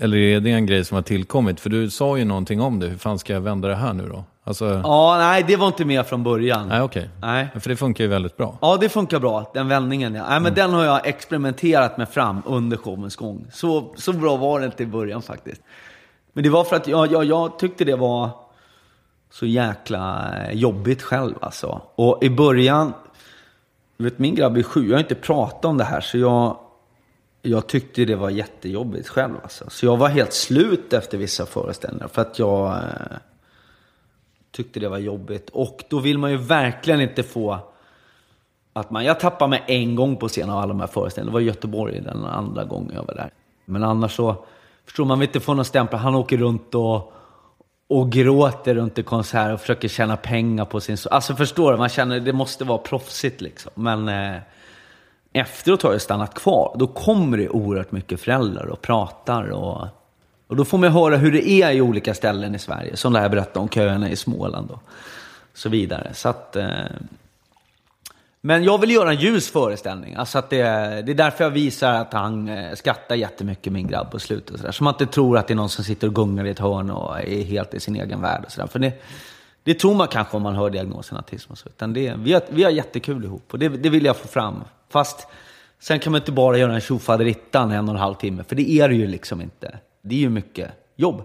Eller är det en grej som har tillkommit? För du sa ju någonting om det. Hur fan ska jag vända det här nu då? Alltså, ja, nej, det var inte med från början. nej okej. Nej. För det funkar ju väldigt bra. Ja, det funkar bra. Den vändningen, ja. Nej, men den har jag experimenterat med fram under showens gång. Så, så bra var det inte i början faktiskt. Men det var för att jag, jag, jag tyckte det var så jäkla jobbigt själv alltså. Och i början, du vet min grabb är sju, jag har inte pratat om det här så jag, jag tyckte det var jättejobbigt själv alltså. Så jag var helt slut efter vissa föreställningar för att jag eh, tyckte det var jobbigt. Och då vill man ju verkligen inte få Att man, jag tappade mig en gång på scen av alla de här föreställningarna. Det var i Göteborg den andra gången jag var där. Men annars så, förstår man vill inte få någon stämpel. Han åker runt och, och gråter runt i konserter och försöker tjäna pengar på sin... Alltså förstår du? Man känner att det måste vara proffsigt liksom. Men eh, efteråt har jag stannat kvar. Då kommer det oerhört mycket föräldrar och pratar och... Och då får man höra hur det är i olika ställen i Sverige. Som det här berättade om köerna i Småland och så vidare. Så att... Eh, men jag vill göra en ljus föreställning. Alltså att det, det är därför jag visar att han eh, skrattar jättemycket, min grabb, på slutet. Så, där. så man inte tror att det är någon som sitter och gungar i ett hörn och är helt i sin egen värld. Och så där. För det, det tror man kanske om man hör diagnosen autism. Och så. Utan det, vi, har, vi har jättekul ihop och det, det vill jag få fram. Fast sen kan man inte bara göra en tjofaderittan en och en halv timme. För det är det ju liksom inte. Det är ju mycket jobb.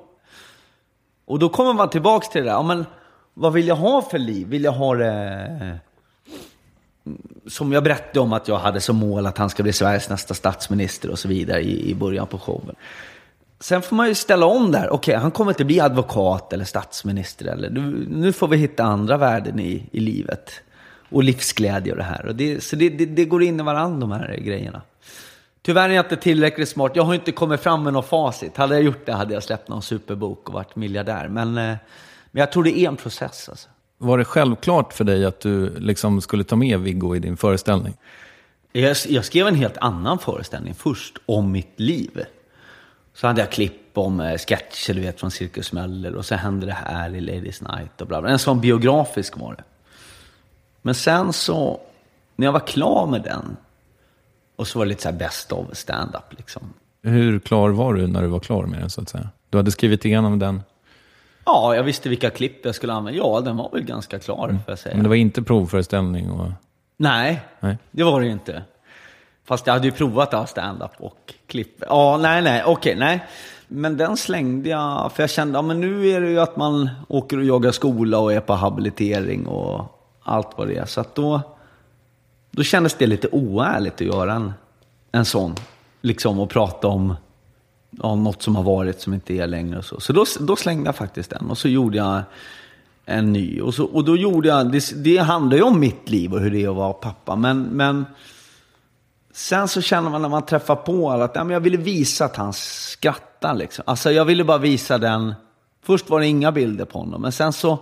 Och då kommer man tillbaka till det där. Ja, men, vad vill jag ha för liv? Vill jag ha det eh, som jag berättade om att jag hade som mål att han ska bli Sveriges nästa statsminister och så vidare i, i början på showen. Sen får man ju ställa om där. Okej, okay, han kommer inte bli advokat eller statsminister. Eller, nu, nu får vi hitta andra värden i, i livet. Och livsglädje och det här. Och det, så det, det, det, går in i varandra de här grejerna. Tyvärr är jag inte tillräckligt smart. Jag har inte kommit fram med något facit. Hade jag gjort det hade jag släppt någon superbok och varit miljardär. Men, eh, men jag tror det är en process. Alltså. Var det självklart för dig att du liksom skulle ta med Viggo i din föreställning? Jag, jag skrev en helt annan föreställning först, om mitt liv. Så hade jag klipp om eh, sketcher, du vet, från Cirkus Möller. Och så hände det här i Ladies Night och bla bla. En sån biografisk var det. Men sen så, när jag var klar med den, och så var det lite så här best of stand-up liksom. Hur klar var du när du var klar med den, så att säga? Du hade skrivit igenom den? Ja, jag visste vilka klipp jag skulle använda. Ja, den var väl ganska klar, mm. får jag säga. Men det var inte provföreställning? Och... Nej, nej, det var det inte. Fast jag hade ju provat att ha stand-up och klipp. Ja, nej, nej, okej, nej. Men den slängde jag, för jag kände, ja men nu är det ju att man åker och jagar skola och är på habilitering och allt vad det är. Så att då, då kändes det lite oärligt att göra en, en sån. Liksom och prata om ja, något som har varit som inte är längre. Och så så då, då slängde jag faktiskt den och så gjorde jag en ny. Och, så, och då gjorde jag, det, det handlar ju om mitt liv och hur det är att vara pappa. Men, men sen så känner man när man träffar på alla att ja, men jag ville visa att han skrattar. Liksom. Alltså jag ville bara visa den. Först var det inga bilder på honom, men sen så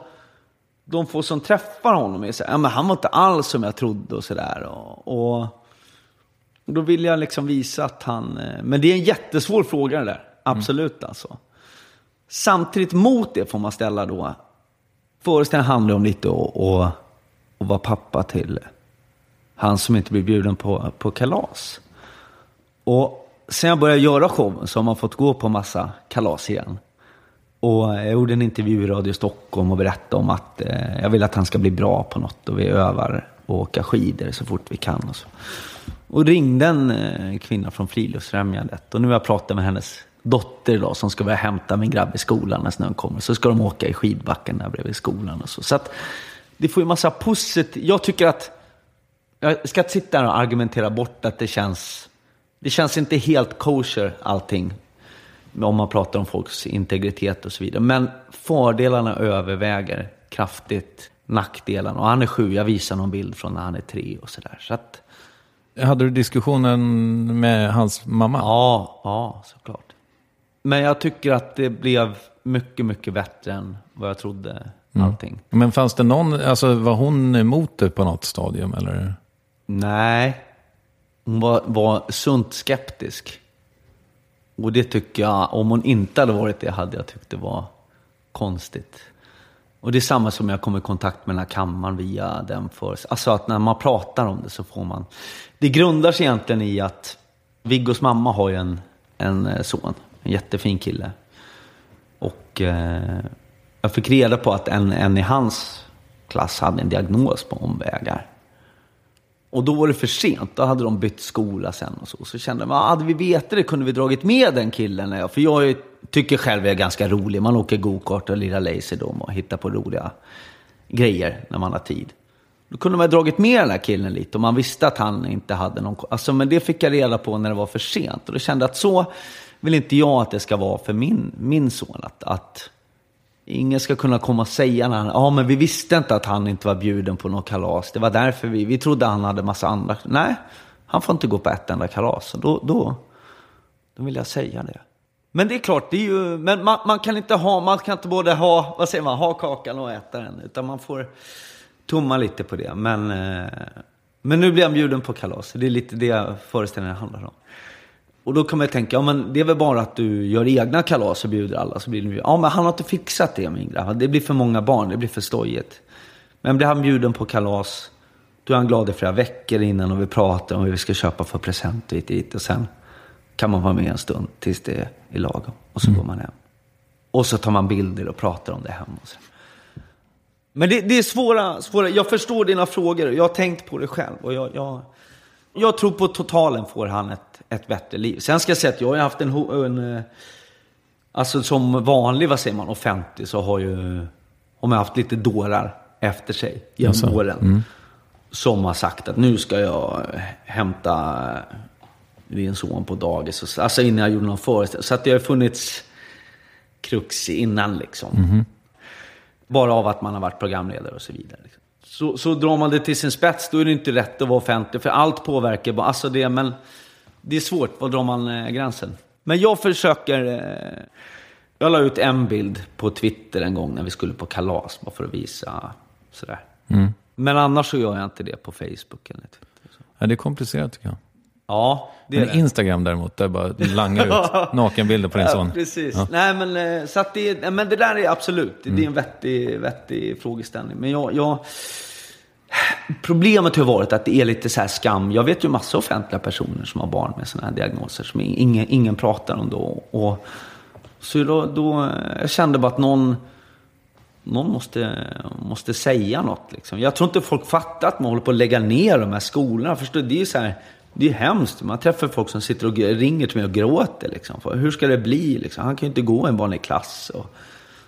de få som träffar honom är så här, ja, men han var inte alls som jag trodde och sådär. Och, och och då vill jag liksom visa att han... Eh, men det är en jättesvår fråga det där. Absolut mm. alltså. Samtidigt mot det får man ställa då. Föreställningen handlar om lite att vara pappa till han som inte blir bjuden på, på kalas. Och sen jag började göra showen så har man fått gå på massa kalas igen. Och jag gjorde en intervju i Radio Stockholm och berättade om att eh, jag vill att han ska bli bra på något och vi övar och åka skidor så fort vi kan. Och så. Och ringde en eh, kvinna från Friluftsfrämjandet. Och nu har jag pratat med hennes dotter idag som ska börja hämta min grabb i skolan när snön kommer. Så ska de åka i skidbacken där bredvid skolan och så. Så att det får ju massa positivt. Jag tycker att, jag ska inte sitta här och argumentera bort att det känns, det känns inte helt kosher allting. Om man pratar om folks integritet och så vidare. Men fördelarna överväger kraftigt nackdelarna. Och han är sju, jag visar någon bild från när han är tre och sådär. Så att, hade du diskussionen med hans mamma? Ja, ja, såklart. Men jag tycker att det blev mycket, mycket bättre än vad jag trodde. Mm. Allting. Men fanns det någon, alltså var hon emot det på något stadium eller? Nej, hon var, var sunt skeptisk. Och det tycker jag, om hon inte hade varit det, hade jag tyckt det var konstigt. Och det är samma som jag kom i kontakt med den här kammaren via den för. Alltså att när man pratar om det så får man. Det grundar sig egentligen i att Viggos mamma har ju en, en eh, son, en jättefin kille. Och eh, jag fick reda på att en, en i hans klass hade en diagnos på omvägar. Och då var det för sent. Då hade de bytt skola sen och så. Så kände man, hade vi vetat det kunde vi dragit med den killen. För jag tycker själv att jag är ganska rolig. Man åker gokart och lirar laserdom och hittar på roliga grejer när man har tid. Då kunde man ha dragit med den här killen lite och man visste att han inte hade någon... Alltså, men det fick jag reda på när det var för sent. Och då kände jag att så vill inte jag att det ska vara för min, min son. Att, att ingen ska kunna komma och säga när han, ja men vi visste inte att han inte var bjuden på något kalas. Det var därför vi, vi trodde han hade massa andra. Nej, han får inte gå på ett enda kalas. Och då, då, då vill jag säga det. Men det är klart, det är ju, men man, man kan inte ha, man kan inte både ha, vad säger man, ha kakan och äta den. Utan man får tumma lite på det. Men, eh, men nu blir han bjuden på kalas. Det är lite det föreställningen handlar om. Och då kan man ju tänka, ja men det är väl bara att du gör egna kalas och bjuder alla så blir det Ja men han har inte fixat det min grabb. Det blir för många barn, det blir för stojigt. Men blir han bjuden på kalas, då är han glad i flera veckor innan och vi pratar om vad vi ska köpa för present och hit, hit. Och sen kan man vara med en stund tills det är lagom. Och så går man hem. Och så tar man bilder och pratar om det hemma. Och så. Men det, det är svåra, svåra, jag förstår dina frågor. Jag har tänkt på det själv. Och jag, jag, jag tror på totalen får han ett, ett bättre liv. Sen ska jag säga att jag har haft en, en eh, Alltså som vanlig, vad säger man, offentlig så har ju har man haft lite dårar efter sig genom Jaså? åren. Som har sagt att nu ska jag hämta din son på dagis. Alltså innan jag gjorde någon föreställning. Så att det har funnits krux innan liksom. Bara av att man har varit programledare och så vidare. Liksom. Så, så drar man det till sin spets, då är det inte rätt att vara offentlig. För allt påverkar bara, alltså det, men det är svårt, var drar man eh, gränsen? Men jag försöker, eh, jag la ut en bild på Twitter en gång när vi skulle på kalas, bara för att visa sådär. Men annars så gör jag inte det på Facebook eller Twitter. Ja, det är komplicerat tycker jag. Ja, det är Men det. Instagram däremot, där bara langar ut nakenbilder på din Ja, son. precis. Ja. Nej, men, eh, så det, är- men det där är absolut, det är en vettig, vettig frågeställning. Men jag, jag, problemet har varit att det är lite så här skam. Jag vet ju massa offentliga personer som har barn med sådana här diagnoser som ingen, ingen pratar om då. Och, så då, då, jag kände bara att någon, någon måste, måste säga något. Liksom. Jag tror inte folk fattar att man håller på att lägga ner de här skolorna. Förstår, det är så här, det är hemskt. Man träffar folk som sitter och ringer till mig och gråter. Liksom. Hur ska det bli? Liksom? Han kan ju inte gå i en vanlig klass. Och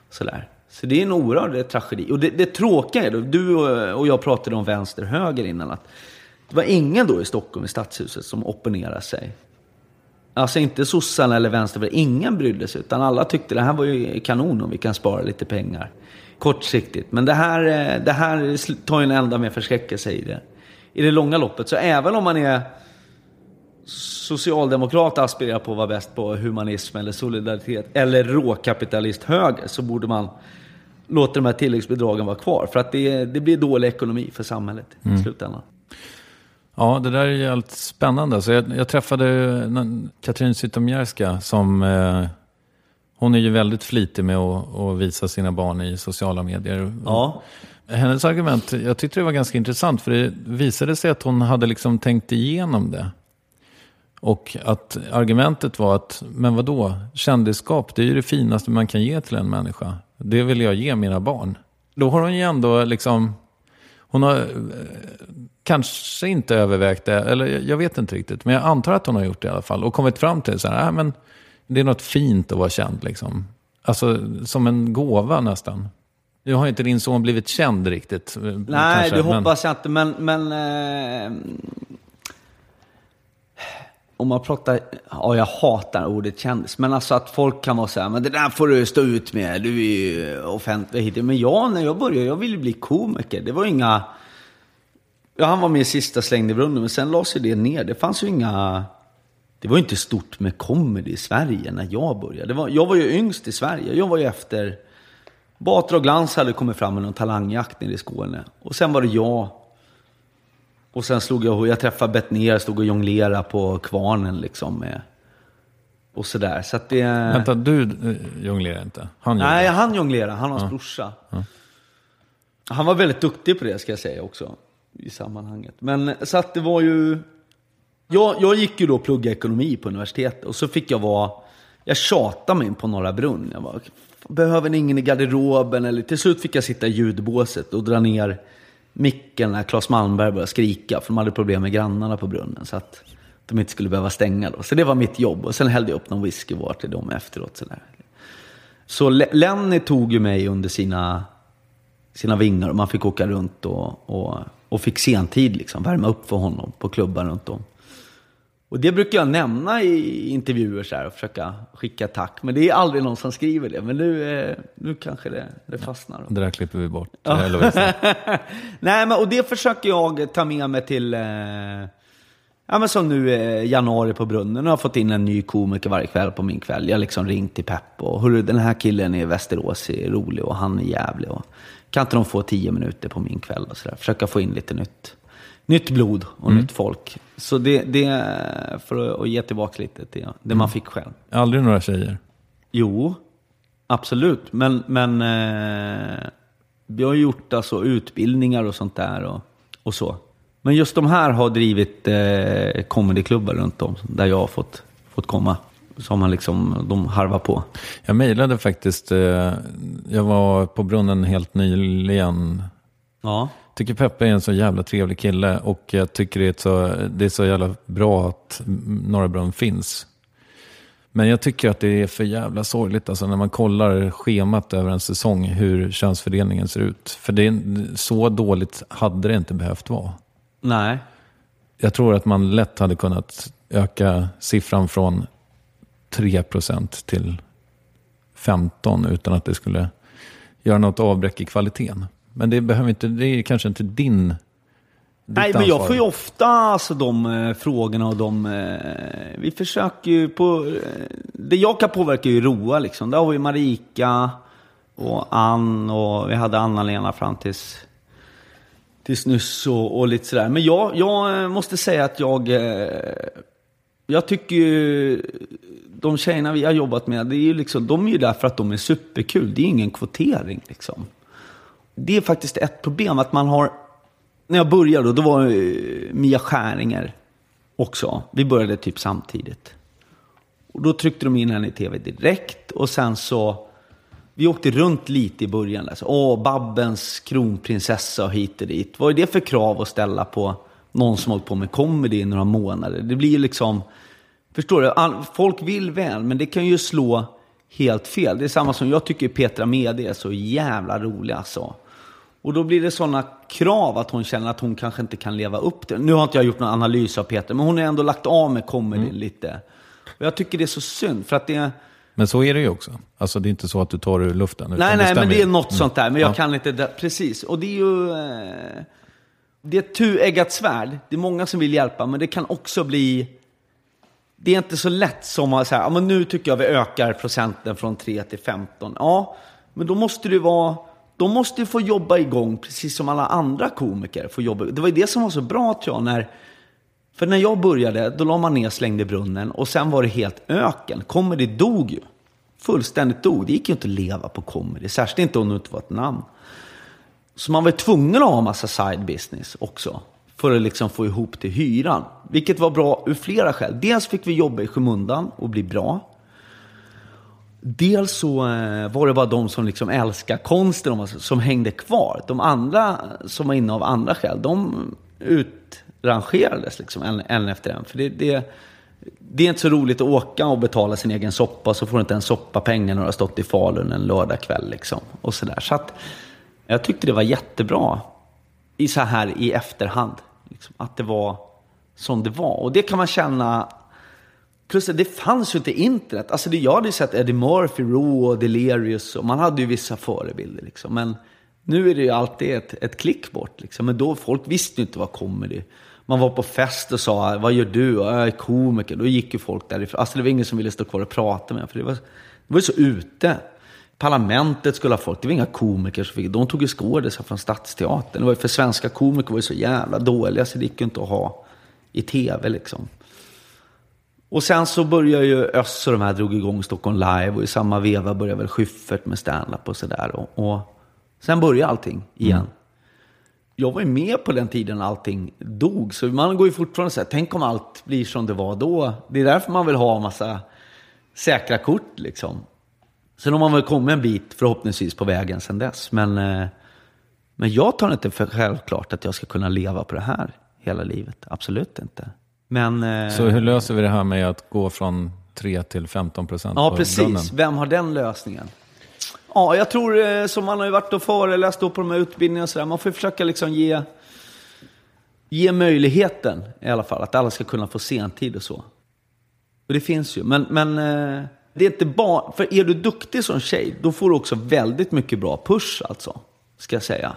sådär. Så det är en oerhörd eh, tragedi. Och det, det tråkiga är, då, du och, jag pratade om vänster-höger innan, att det var ingen då i Stockholm, i stadshuset, som opponerade sig. Alltså inte sossarna eller vänster, ingen brydde sig. Utan alla tyckte det här var ju kanon om vi kan spara lite pengar. Kortsiktigt. Men det här, eh, det här tar ju en ända med förskräckelse i det. I det långa loppet. Så även om man är socialdemokrat aspirerar på att vara bäst på humanism eller solidaritet. Eller råkapitalist höger. Så borde man låta de här tilläggsbidragen vara kvar. För att det, det blir dålig ekonomi för samhället i slutändan. Ja, det där är jävligt spännande. Så jag, jag träffade Katrin Zytomierska som... Eh, hon är ju väldigt flitig med att, att visa sina barn i sociala medier. Ja. Hennes argument, jag tyckte det var ganska intressant för det visade sig att hon hade liksom tänkt igenom det. Och att argumentet var att, men vad då? kändisskap, det är ju det finaste man kan ge till en människa. Det vill jag ge mina barn. Då har hon ju ändå liksom, hon har eh, kanske inte övervägt det, eller jag- vet inte riktigt. Men jag antar att hon har gjort det i alla fall. Och kommit fram till så här, äh, men det är något fint att vara känd liksom. Alltså som en gåva nästan. Nu har inte din son blivit känd riktigt. eh, Nej, kanske, det men- hoppas jag inte. Men, men eh, om man pratar, ja jag hatar ordet kändis, men alltså att folk kan vara så här, men det där får du stå ut med, du är ju offentlig. Men jag, när jag började, jag ville bli komiker. Det var inga, ja han var med i Sista slängd i brunnen, men sen lades ju det ner. Det fanns ju inga, det var ju inte stort med comedy i Sverige när jag började. Det var, jag var ju yngst i Sverige, jag var ju efter, Batra och Glans hade kommit fram med någon talangjakt nere i Skåne. Och sen var det jag. Och sen slog jag jag träffade Bettner, stod och jonglerade på kvarnen liksom. Med, och sådär. Så att det... Vänta, du eh, jonglerar inte? Han Nej, han jonglerade. Han och hans brorsa. Han var väldigt duktig på det ska jag säga också. I sammanhanget. Men så att det var ju... Jag, jag gick ju då och pluggade ekonomi på universitetet. Och så fick jag vara... Jag tjatade mig in på Norra Brunn. Jag bara, behöver ni ingen i garderoben? Eller till slut fick jag sitta i ljudbåset och dra ner micken när Claes Malmberg började skrika. För de hade problem med grannarna på brunnen. Så att de inte skulle behöva stänga då. Så det var mitt jobb. Och sen hällde jag upp någon whisky var till dem efteråt. Sådär. Så Lenny tog ju mig under sina, sina vingar och man fick åka runt och, och, och fick sentid liksom, värma upp för honom på klubbar runt om. Och det brukar jag nämna i intervjuer så här och försöka skicka tack. Men det är aldrig någon som skriver det. Men nu, eh, nu kanske det, det fastnar. Det där klipper vi bort. Lovisa. Nej, men och det försöker jag ta med mig till... Eh, ja, men som nu eh, januari på Brunnen. Jag har fått in en ny komiker varje kväll på min kväll. Jag har liksom ringt till Pepp och hörru, den här killen i Västerås är rolig och han är jävlig. Och, kan inte de få tio minuter på min kväll och sådär? Försöka få in lite nytt, nytt blod och nytt folk. Så det, det är för att, ge tillbaka lite till det man fick själv. Aldrig några tjejer. Jo, absolut. Men, men eh, vi har gjort alltså utbildningar och sånt där och, och så. Men just de här har drivit eh, comedyklubbar runt om där jag har fått, fått komma. Som man liksom, de harvar på. Jag mejlade faktiskt, eh, jag var på brunnen helt nyligen. Ja. Tycker Peppe är en så jävla trevlig kille och jag tycker det är, så, det är så jävla bra att Norra Brunn finns. Men jag tycker att det är för jävla sorgligt alltså när man kollar schemat över en säsong hur könsfördelningen ser ut. För det är, så dåligt hade det inte behövt vara. Nej. Jag tror att man lätt hade kunnat öka siffran från 3% till 15% utan att det skulle göra något avbräck i kvaliteten. Men det, behöver inte, det är kanske inte din Nej, men jag får ju ofta alltså, de eh, frågorna och de... Eh, vi försöker ju på... Eh, det jag kan påverka är ju Roa liksom. Där har vi Marika och Ann och vi hade Anna-Lena fram tills, tills nyss och, och lite sådär. Men jag, jag eh, måste säga att jag... Eh, jag tycker ju... De tjejerna vi har jobbat med, det är ju liksom, de är ju där för att de är superkul. Det är ingen kvotering liksom. Det är faktiskt ett problem att man har när jag började, då var eh, Mia Skäringer också. Vi började typ samtidigt. Och då tryckte de in henne i tv direkt och sen så, vi åkte runt lite i början. Alltså, Åh, Babbens kronprinsessa och hit och dit. Vad är det för krav att ställa på någon som har hållit på med comedy i några månader? Det blir ju liksom, förstår du? All, folk vill väl, men det kan ju slå helt fel. Det är samma som jag tycker Petra Mede är så jävla rolig alltså. Och då blir det sådana krav att hon känner att hon kanske inte kan leva upp till Nu har inte jag gjort någon analys av Peter, men hon har ändå lagt av med comedy lite. Och jag tycker det är så synd, för att det... Men så är det ju också. Alltså det är inte så att du tar ur luften. Nej, nej, men det är något Mm. sånt där. Men jag Ja. kan inte... det- Precis. Och det är ju... Eh, det är ett tueggat svärd. Det är många som vill hjälpa, men det kan också bli... Det är inte så lätt som att säga, ja, men nu tycker jag vi ökar procenten från 3 till 15. Ja, men då måste det vara... De måste ju få jobba igång precis som alla andra komiker får jobba. Det var ju det som var så bra tror jag när... För när jag började, då la man ner Slängde brunnen och sen var det helt öken. Comedy dog ju. Fullständigt dog. Det gick ju inte att leva på comedy, särskilt inte om det inte var ett namn. Så man var tvungen att ha en massa side business också. För att liksom få ihop till hyran. Vilket var bra ur flera skäl. Dels fick vi jobba i skymundan och bli bra. Dels så eh, var det bara de som liksom älskar konsten som hängde kvar. De andra som var inne av andra skäl, de utrangerades liksom en, en efter en. För det, det, det är inte så roligt att åka och betala sin egen soppa så får du inte en soppapeng när du har stått i Falun en lördagkväll. Liksom, och så där. Så att, jag tyckte det var jättebra i så här i efterhand. Liksom, att det var som det var. Och det kan man känna Plus att det fanns ju inte internet. Alltså det, jag hade ju sett Eddie Murphy, Raw och Delirious och man hade ju vissa förebilder liksom. Men nu är det ju alltid ett, ett klick bort liksom. Men då, folk visste ju inte vad comedy. Man var på fest och sa, vad gör du? Och, Jag är komiker. Då gick ju folk därifrån. Alltså det var ingen som ville stå kvar och prata med en, för det var, det var ju så ute. Parlamentet skulle ha folk, det var inga komiker som fick, de tog ju skådisar från Stadsteatern. Det var ju för svenska komiker var ju så jävla dåliga så det gick ju inte att ha i tv liksom. Och sen så började ju Öss och de här drog igång Stockholm Live och i samma veva började väl Schyffert med stand-up och sådär. Och, och sen började allting igen. Jag var ju med på den tiden allting dog, så man går ju fortfarande så här, tänk om allt blir som det var då. Det är därför man vill ha en massa säkra kort liksom. Sen har man väl kommit en bit förhoppningsvis på vägen sen dess. Men, eh, men jag tar inte för självklart att jag ska kunna leva på det här hela livet. Absolut inte. Men... eh, Så hur löser vi det här med att gå från 3 till 15 procent Ja, precis. brunnen? Vem har den lösningen? Ja, jag tror eh, som man har ju varit och föreläst då på de här utbildningarna och sådär. Man får försöka liksom ge... ge möjligheten i alla fall, att alla ska kunna få sentid och så. Och det finns ju, men, men eh, det är inte bara, för är du duktig som tjej, då får du också väldigt mycket bra push alltså, ska jag säga.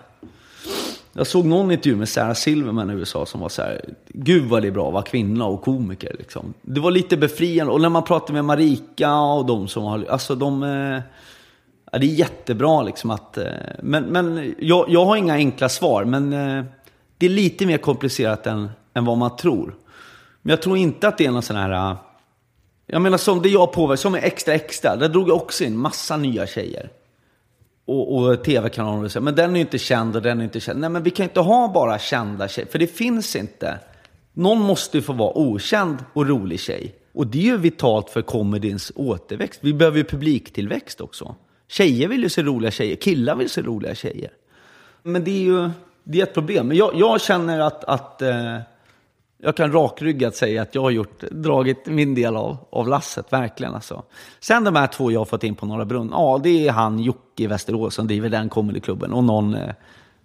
Jag såg någon intervju med Sarah Silverman i USA som var så här, gud vad det är bra att vara kvinna och komiker liksom. Det var lite befriande, och när man pratade med Marika och de som har, alltså de, eh, ja, det är jättebra liksom att, eh, men, men jag, jag har inga enkla svar, men eh, det är lite mer komplicerat än, än vad man tror. Men jag tror inte att det är någon sån här, jag menar som det jag påverkar, som är Extra Extra, där drog jag också in massa nya tjejer och, och tv-kanaler och så. Men den är ju inte känd och den är inte känd. Nej, men vi kan inte ha bara kända tjejer, för det finns inte. Någon måste ju få vara okänd och rolig tjej. Och det är ju vitalt för comedyns återväxt. Vi behöver ju publiktillväxt också. Tjejer vill ju se roliga tjejer, killar vill se roliga tjejer. Men det är ju det är ett problem. Men jag, jag känner att, att eh, jag kan rakryggat säga att jag har gjort, dragit min del av, av lasset, verkligen. Alltså. Sen de här två jag har fått in på Norra Brunn, ja det är han Jocke i Västerås som driver den comedyklubben och någon eh,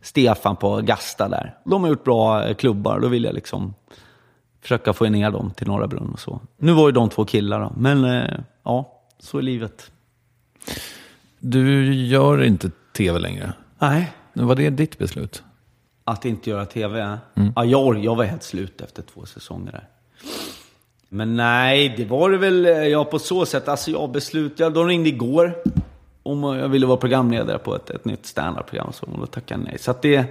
Stefan på Gasta där. De har gjort bra eh, klubbar, då vill jag liksom försöka få ner dem till Norra Brunn och så. Nu var ju de två killar då, men eh, ja, så är livet. Du gör inte tv längre. Nej. Var det ditt beslut? Att inte göra tv? Ja, jag, jag var helt slut efter två säsonger där. Men nej, det var det väl, eh, ja på så sätt. Alltså jag beslutade, de ringde igår om jag ville vara programledare på ett, ett nytt standardprogram, så då tackade jag nej. Så det,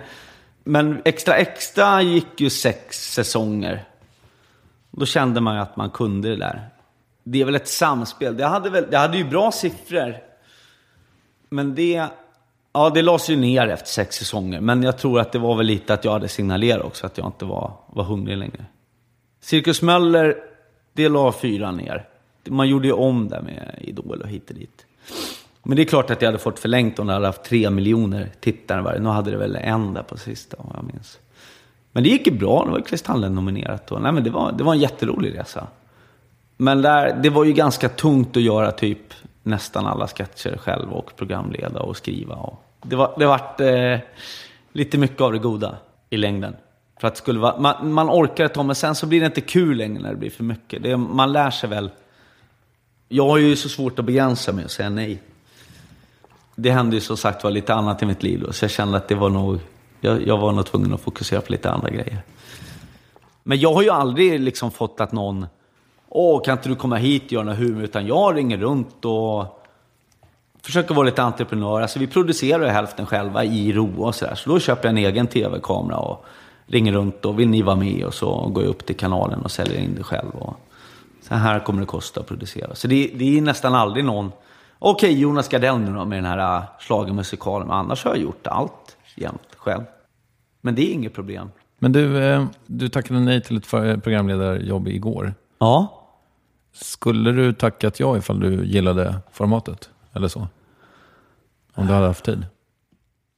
men Extra Extra gick ju sex säsonger. Då kände man ju att man kunde det där. Det är väl ett samspel. Det hade, väl, det hade ju bra siffror. Men det, ja, det lades ju ner efter sex säsonger. Men jag tror att det var väl lite att jag hade signalerat också att jag inte var, var hungrig längre. Cirkus Möller, det la fyra ner. Man gjorde ju om det med Idol och hit och dit. Men det är klart att jag hade fått förlängt om jag hade haft tre miljoner tittare varje. Nu hade det väl en där på sista, om jag minns. Men det gick ju bra. Det var Kristallen nominerat. Och, nej, men det, var, det var en jätterolig resa. Men där, det var ju ganska tungt att göra typ nästan alla sketcher själv och programleda och skriva. Och det var det vart eh, lite mycket av det goda i längden. För att det skulle vara, man, man orkar ett tag, men sen så blir det inte kul längre när det blir för mycket. Det, man lär sig väl. Jag har ju så svårt att begränsa mig och säga nej. Det hände ju som sagt var lite annat i mitt liv då, så jag kände att det var nog, jag, jag var nog tvungen att fokusera på lite andra grejer. Men jag har ju aldrig liksom fått att någon, åh kan inte du komma hit och göra något humor? Utan jag ringer runt och försöker vara lite entreprenör. Alltså vi producerar hälften själva i ro och sådär. Så då köper jag en egen tv-kamera och ringer runt och vill ni vara med? Och så går jag upp till kanalen och säljer in det själv. Och så här kommer det kosta att producera. Så det, det är nästan aldrig någon, okej Jonas Gardell nu då med den här schlagermusikalen. Men annars har jag gjort allt jämt själv. Men det är inget problem. Men du, eh, du tackade nej till ett programledarjobb igår. Ja. Skulle du tackat ja ifall du gillade formatet? Eller så? Om du hade haft tid?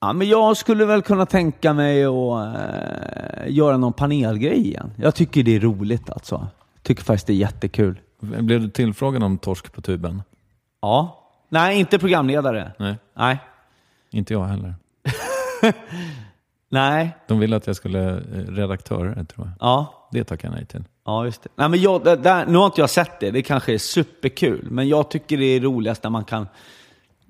Ja, men jag skulle väl kunna tänka mig att eh, göra någon panelgrej igen. Jag tycker det är roligt alltså. Tycker faktiskt det är jättekul. Blev du tillfrågad om torsk på tuben? Ja. Nej, inte programledare. Nej, Nej. inte jag heller. Nej. De ville att jag skulle eh, redaktör, tror jag. Ja. Det tackade jag nej till. Ja, just det. Nej, men jag, där- nu har inte jag sett det. Det kanske är superkul. Men jag tycker det är roligast när man kan...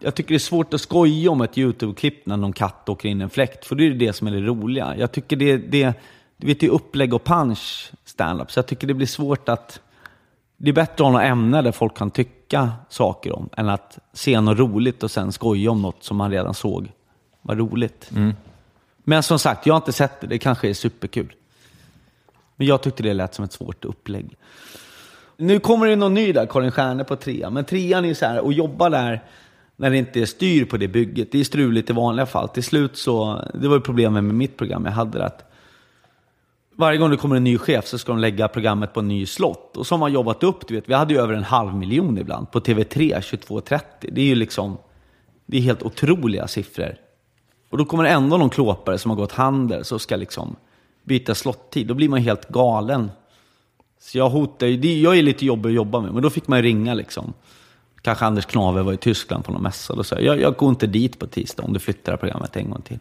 Jag tycker det är svårt att skoja om ett YouTube-klipp när någon katt åker in i en fläkt. För det är det som är det roliga. Jag tycker det, det, du vet, det är upplägg och punch stand-up. Så jag tycker det blir svårt att... Det är bättre att ha något ämne där folk kan tycka saker om. Än att se något roligt och sen skoja om något som man redan såg var roligt. Men som sagt, jag har inte sett det. Det kanske är superkul. Men jag tyckte det lät som ett svårt upplägg. Nu kommer det någon ny där, Karin Stjärne på trean. Men trean är ju så här, att jobba där när det inte är styr på det bygget, det är struligt i vanliga fall. Till slut så, det var ju problemet med mitt program, jag hade att varje gång det kommer en ny chef så ska de lägga programmet på en ny slott. Och så har man jobbat upp, du vet, vi hade ju över en halv miljon ibland på TV3 22.30. Det är ju liksom, det är helt otroliga siffror. Och då kommer det ändå någon klåpare som har gått handel så ska liksom byta slottid. Då blir man helt galen. Så jag hotar ju, jag är lite jobbig att jobba med, men då fick man ringa liksom. Kanske Anders Knave var i Tyskland på någon mässa. Då sa jag, jag, går inte dit på tisdag om du flyttar det här programmet en gång till.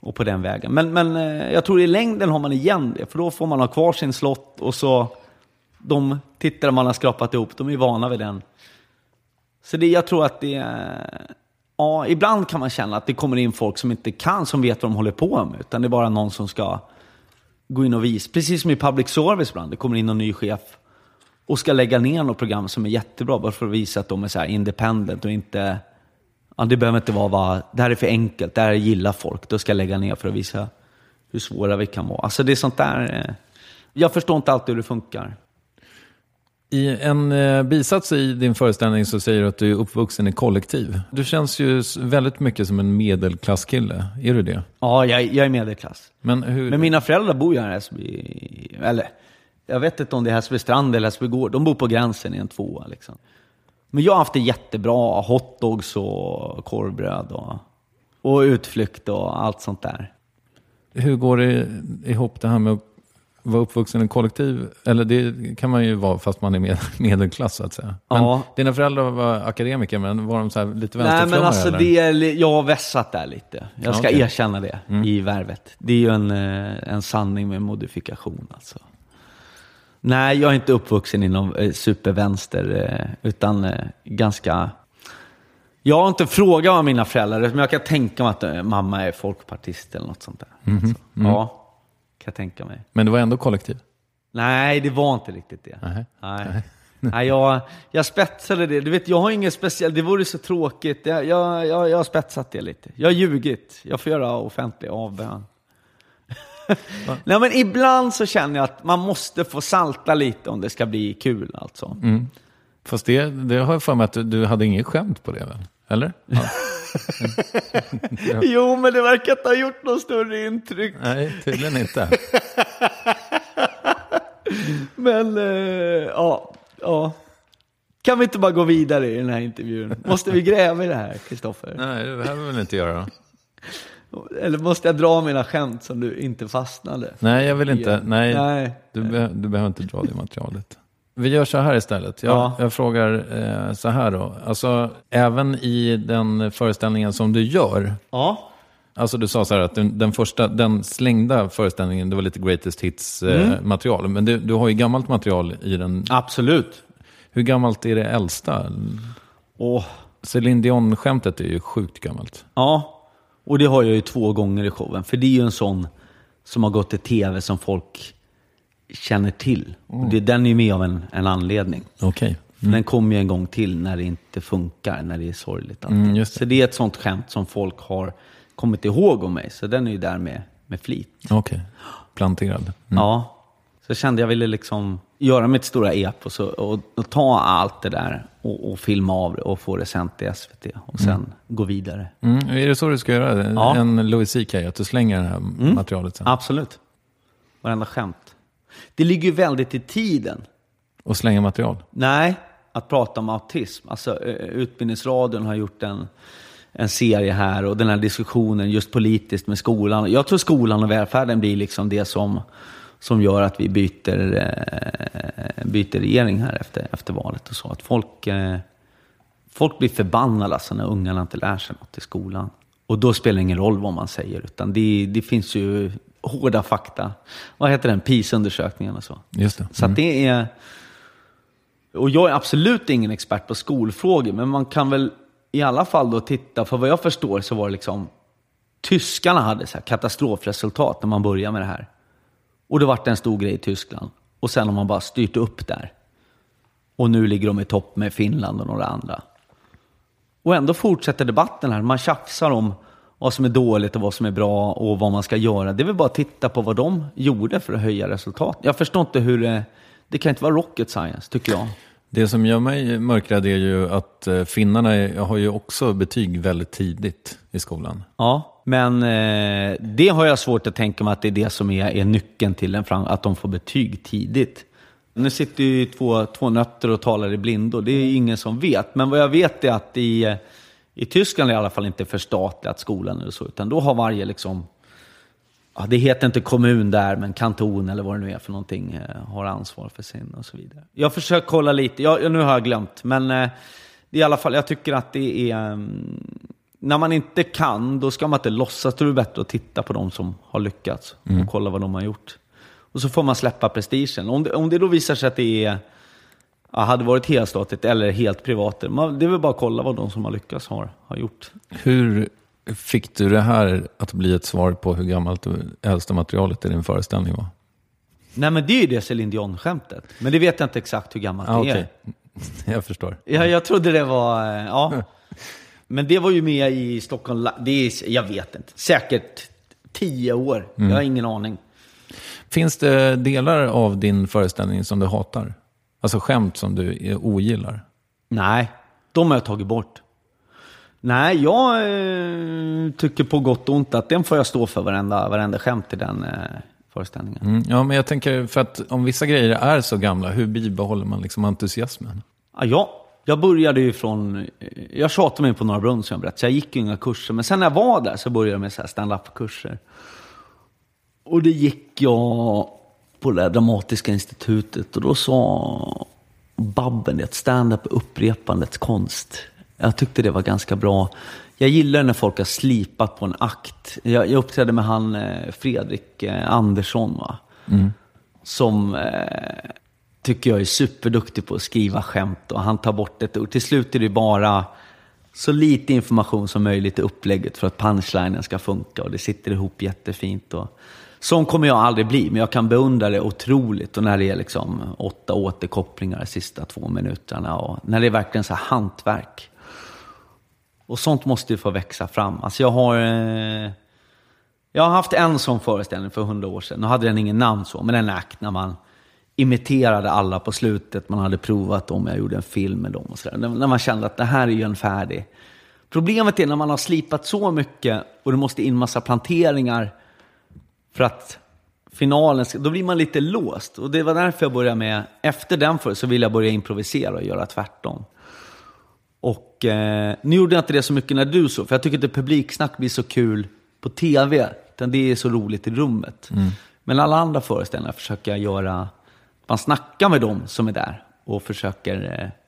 och på den vägen. Men, men eh, jag tror i längden har man igen det, för då får man ha kvar sin slott och så de tittare man har skrapat ihop, de är vana vid den. Så det, jag tror att det är... Ja, ibland kan man känna att det kommer in folk som inte kan, som vet vad de håller på med, utan det är bara någon som ska gå in och visa. Precis som i public service ibland, det kommer in någon ny chef och ska lägga ner något program som är jättebra, bara för att visa att de är så här independent och inte... Ja, det behöver inte vara, va, det här är för enkelt, det här gillar folk, då ska jag lägga ner för att visa hur svåra vi kan vara. Alltså det är sånt där... Eh, jag förstår inte alltid hur det funkar. I en eh, bisats i din föreställning så säger du att du är uppvuxen i kollektiv. Du känns ju väldigt mycket som en medelklasskille. Är du det? Ja, jag, jag är medelklass. Men hur... Men mina föräldrar bor ju här i Hässelby, eller jag vet inte om det är Hässelby strand eller Hässelby gård. De bor på gränsen i en tvåa liksom. Men jag har haft det jättebra. Hotdogs och korvbröd och, och utflykt och allt sånt där. Hur går det ihop det här med att vara uppvuxen i kollektiv? Eller det kan man ju vara fast man är med, medelklass så att säga. Men Ja. Dina föräldrar var akademiker, men var de så här lite Nej vänsterflummare? men alltså eller? det är, jag har vässat där lite. Jag ska okej. erkänna det i värvet. Det är ju en, eh, en sanning med modifikation alltså. Nej, jag är inte uppvuxen inom eh, supervänster, eh, utan eh, ganska... Jag har inte frågat vad mina föräldrar men jag kan tänka mig att eh, mamma är folkpartist eller något sånt där. Alltså. Ja, kan jag tänka mig. Men det var ändå kollektiv? Nej, det var inte riktigt det. Nej. Nej. Nej, jag, jag spetsade det. Du vet, jag har inget speciellt. Det vore så tråkigt. Jag, jag, jag, jag har spetsat det lite. Jag har ljugit. Jag får göra offentlig avbön. Nej, men ibland så känner jag att man måste få salta lite om det ska bli kul alltså. Fast det, det har jag för mig att du, du hade inget skämt på det väl? Eller? Ja. Jo, men det verkar inte ha gjort något större intryck. Nej, tydligen inte. Men, eh, ja, ja. Kan vi inte bara gå vidare i den här intervjun? Måste vi gräva i det här, Kristoffer? Nej, det behöver vi väl inte göra. Eller måste jag dra mina skämt som du inte fastnade? Nej, jag vill inte. Nej, Nej. Du, be, du behöver inte dra det materialet. Vi gör så här istället. Jag, Ja. jag frågar eh, så här då. Alltså, även i den föreställningen som du gör. Ja. Alltså du sa så här att den, den första, den slängda föreställningen, det var lite greatest hits eh, Mm. material. Men du, du har ju gammalt material i den. Absolut. Hur gammalt är det äldsta? Åh. Céline Dion-skämtet är ju sjukt gammalt. Ja, och det har jag ju två gånger i showen. För det är ju en sån som har gått till tv som folk känner till. Och det, den är ju med av en, en anledning. Okej. För Den kommer ju en gång till när det inte funkar, när det är sorgligt. Mm, det. Så det är ett sånt skämt som folk har kommit ihåg om mig. Så den är ju där med, med flit. Okej. Planterad. Ja. Så kände jag ville liksom göra mitt stora epos och, och, och ta allt det där och, och filma av det och få det sänt till SVT. Och sen gå vidare. Mm, är det så du ska göra? Ja. En Louis CK, att du slänger det här materialet sen? Absolut. Varenda skämt. Det ligger ju väldigt i tiden. Och slänga material? Nej, att prata om autism. Alltså, eh, Utbildningsradion har gjort en, en serie här och den här diskussionen just politiskt med skolan. Jag tror skolan och välfärden blir liksom det som, som gör att vi byter, eh, byter regering här efter, efter valet och så. Att folk, eh, folk blir förbannade alltså när ungarna inte lär sig något i skolan. Och då spelar det ingen roll vad man säger, utan det, det finns ju hårda fakta. Vad heter den? PIS-undersökningen och så. Just det. Så att det är... Och jag är absolut ingen expert på skolfrågor, men man kan väl i alla fall då titta, för vad jag förstår så var det liksom, tyskarna hade så katastrofresultat när man började med det här. Och det vart en stor grej i Tyskland. Och sen har man bara styrt upp där. Och nu ligger de i topp med Finland och några andra. Och ändå fortsätter debatten här. Man tjafsar om vad som är dåligt och vad som är bra och vad man ska göra. Det är väl bara att titta på vad de gjorde för att höja resultat. Jag förstår inte hur det... Det kan inte vara rocket science, tycker jag. Det som gör mig mörkrädd är ju att eh, finnarna har ju också betyg väldigt tidigt i skolan. Ja, men eh, det har jag svårt att tänka mig att det är det som är, är nyckeln till en fram, att de får betyg tidigt. Nu sitter ju två, två nötter och talar i blindo, det är ingen som vet. Men vad jag vet är att i, eh, i Tyskland är det i alla fall inte förstatligat skolan eller så, utan då har varje liksom, ja, det heter inte kommun där, men kanton eller vad det nu är för någonting, eh, har ansvar för sin och så vidare. Jag har försökt kolla lite, jag, nu har jag glömt, men eh, i alla fall, jag tycker att det är, mm, när man inte kan, då ska man inte låtsas. Då är det bättre att titta på de som har lyckats och kolla vad de har gjort. Och så får man släppa prestigen. Om det, om det då visar sig att det är, hade varit helstatligt eller helt privat, det är väl bara att kolla vad de som har lyckats har, har gjort. Hur fick du det här att bli ett svar på hur gammalt det äldsta materialet i din föreställning var? Nej men det är ju det Céline Dion-skämtet. Men det vet jag inte exakt hur gammalt Ah, det är. okej. Jag förstår. Ja, jag trodde det var... eh, Ja. Men det var ju med i Stockholm det är, Jag vet inte. Säkert tio år. Jag har ingen aning. Finns det delar av din föreställning som du hatar? Alltså skämt som du ogillar? Nej, de har jag tagit bort. Nej, jag eh, tycker på gott och ont att den får jag stå för varenda, varenda skämt i den eh, föreställningen. Mm, ja, men jag tänker, för att om vissa grejer är så gamla, hur bibehåller man liksom entusiasmen? Ja, jag, jag började ju från... Jag tjatade mig på Norra Brunn som jag berättade, så jag gick ju inga kurser. Men sen när jag var där så började jag med stand-up-kurser. Och det gick jag på det där Dramatiska institutet och då sa Babben det, att stand-up är upprepandets konst. Jag tyckte det var ganska bra. Jag gillar när folk har slipat på en akt. Jag, jag uppträdde med han eh, Fredrik eh, Andersson, va? som eh, tycker jag är superduktig på att skriva skämt och han tar bort ett ord. Till slut är det bara så lite information som möjligt i upplägget för att punchlinen ska funka och det sitter ihop jättefint. Och, sån kommer jag aldrig bli, men jag kan beundra det otroligt. Och när det är liksom åtta återkopplingar de sista två minuterna och när det är verkligen så här hantverk. Och sånt måste ju få växa fram. Alltså jag har... Eh, jag har haft en sån föreställning för hundra år sedan. Nu hade den ingen namn så, men en akt när man imiterade alla på slutet. Man hade provat dem, jag gjorde en film med dem och sådär. När när man kände att det här är ju en färdig. Problemet är när man har slipat så mycket och det måste in massa planteringar för att finalen, då blir man lite låst. Och det var därför jag började med, efter den för så ville jag börja improvisera och göra tvärtom. Och eh, nu gjorde jag inte det så mycket när du såg, för jag tycker inte publiksnack blir så kul på tv. Utan det är så roligt i rummet. Men alla andra föreställningar försöker jag göra, man snackar med dem som är där och försöker eh,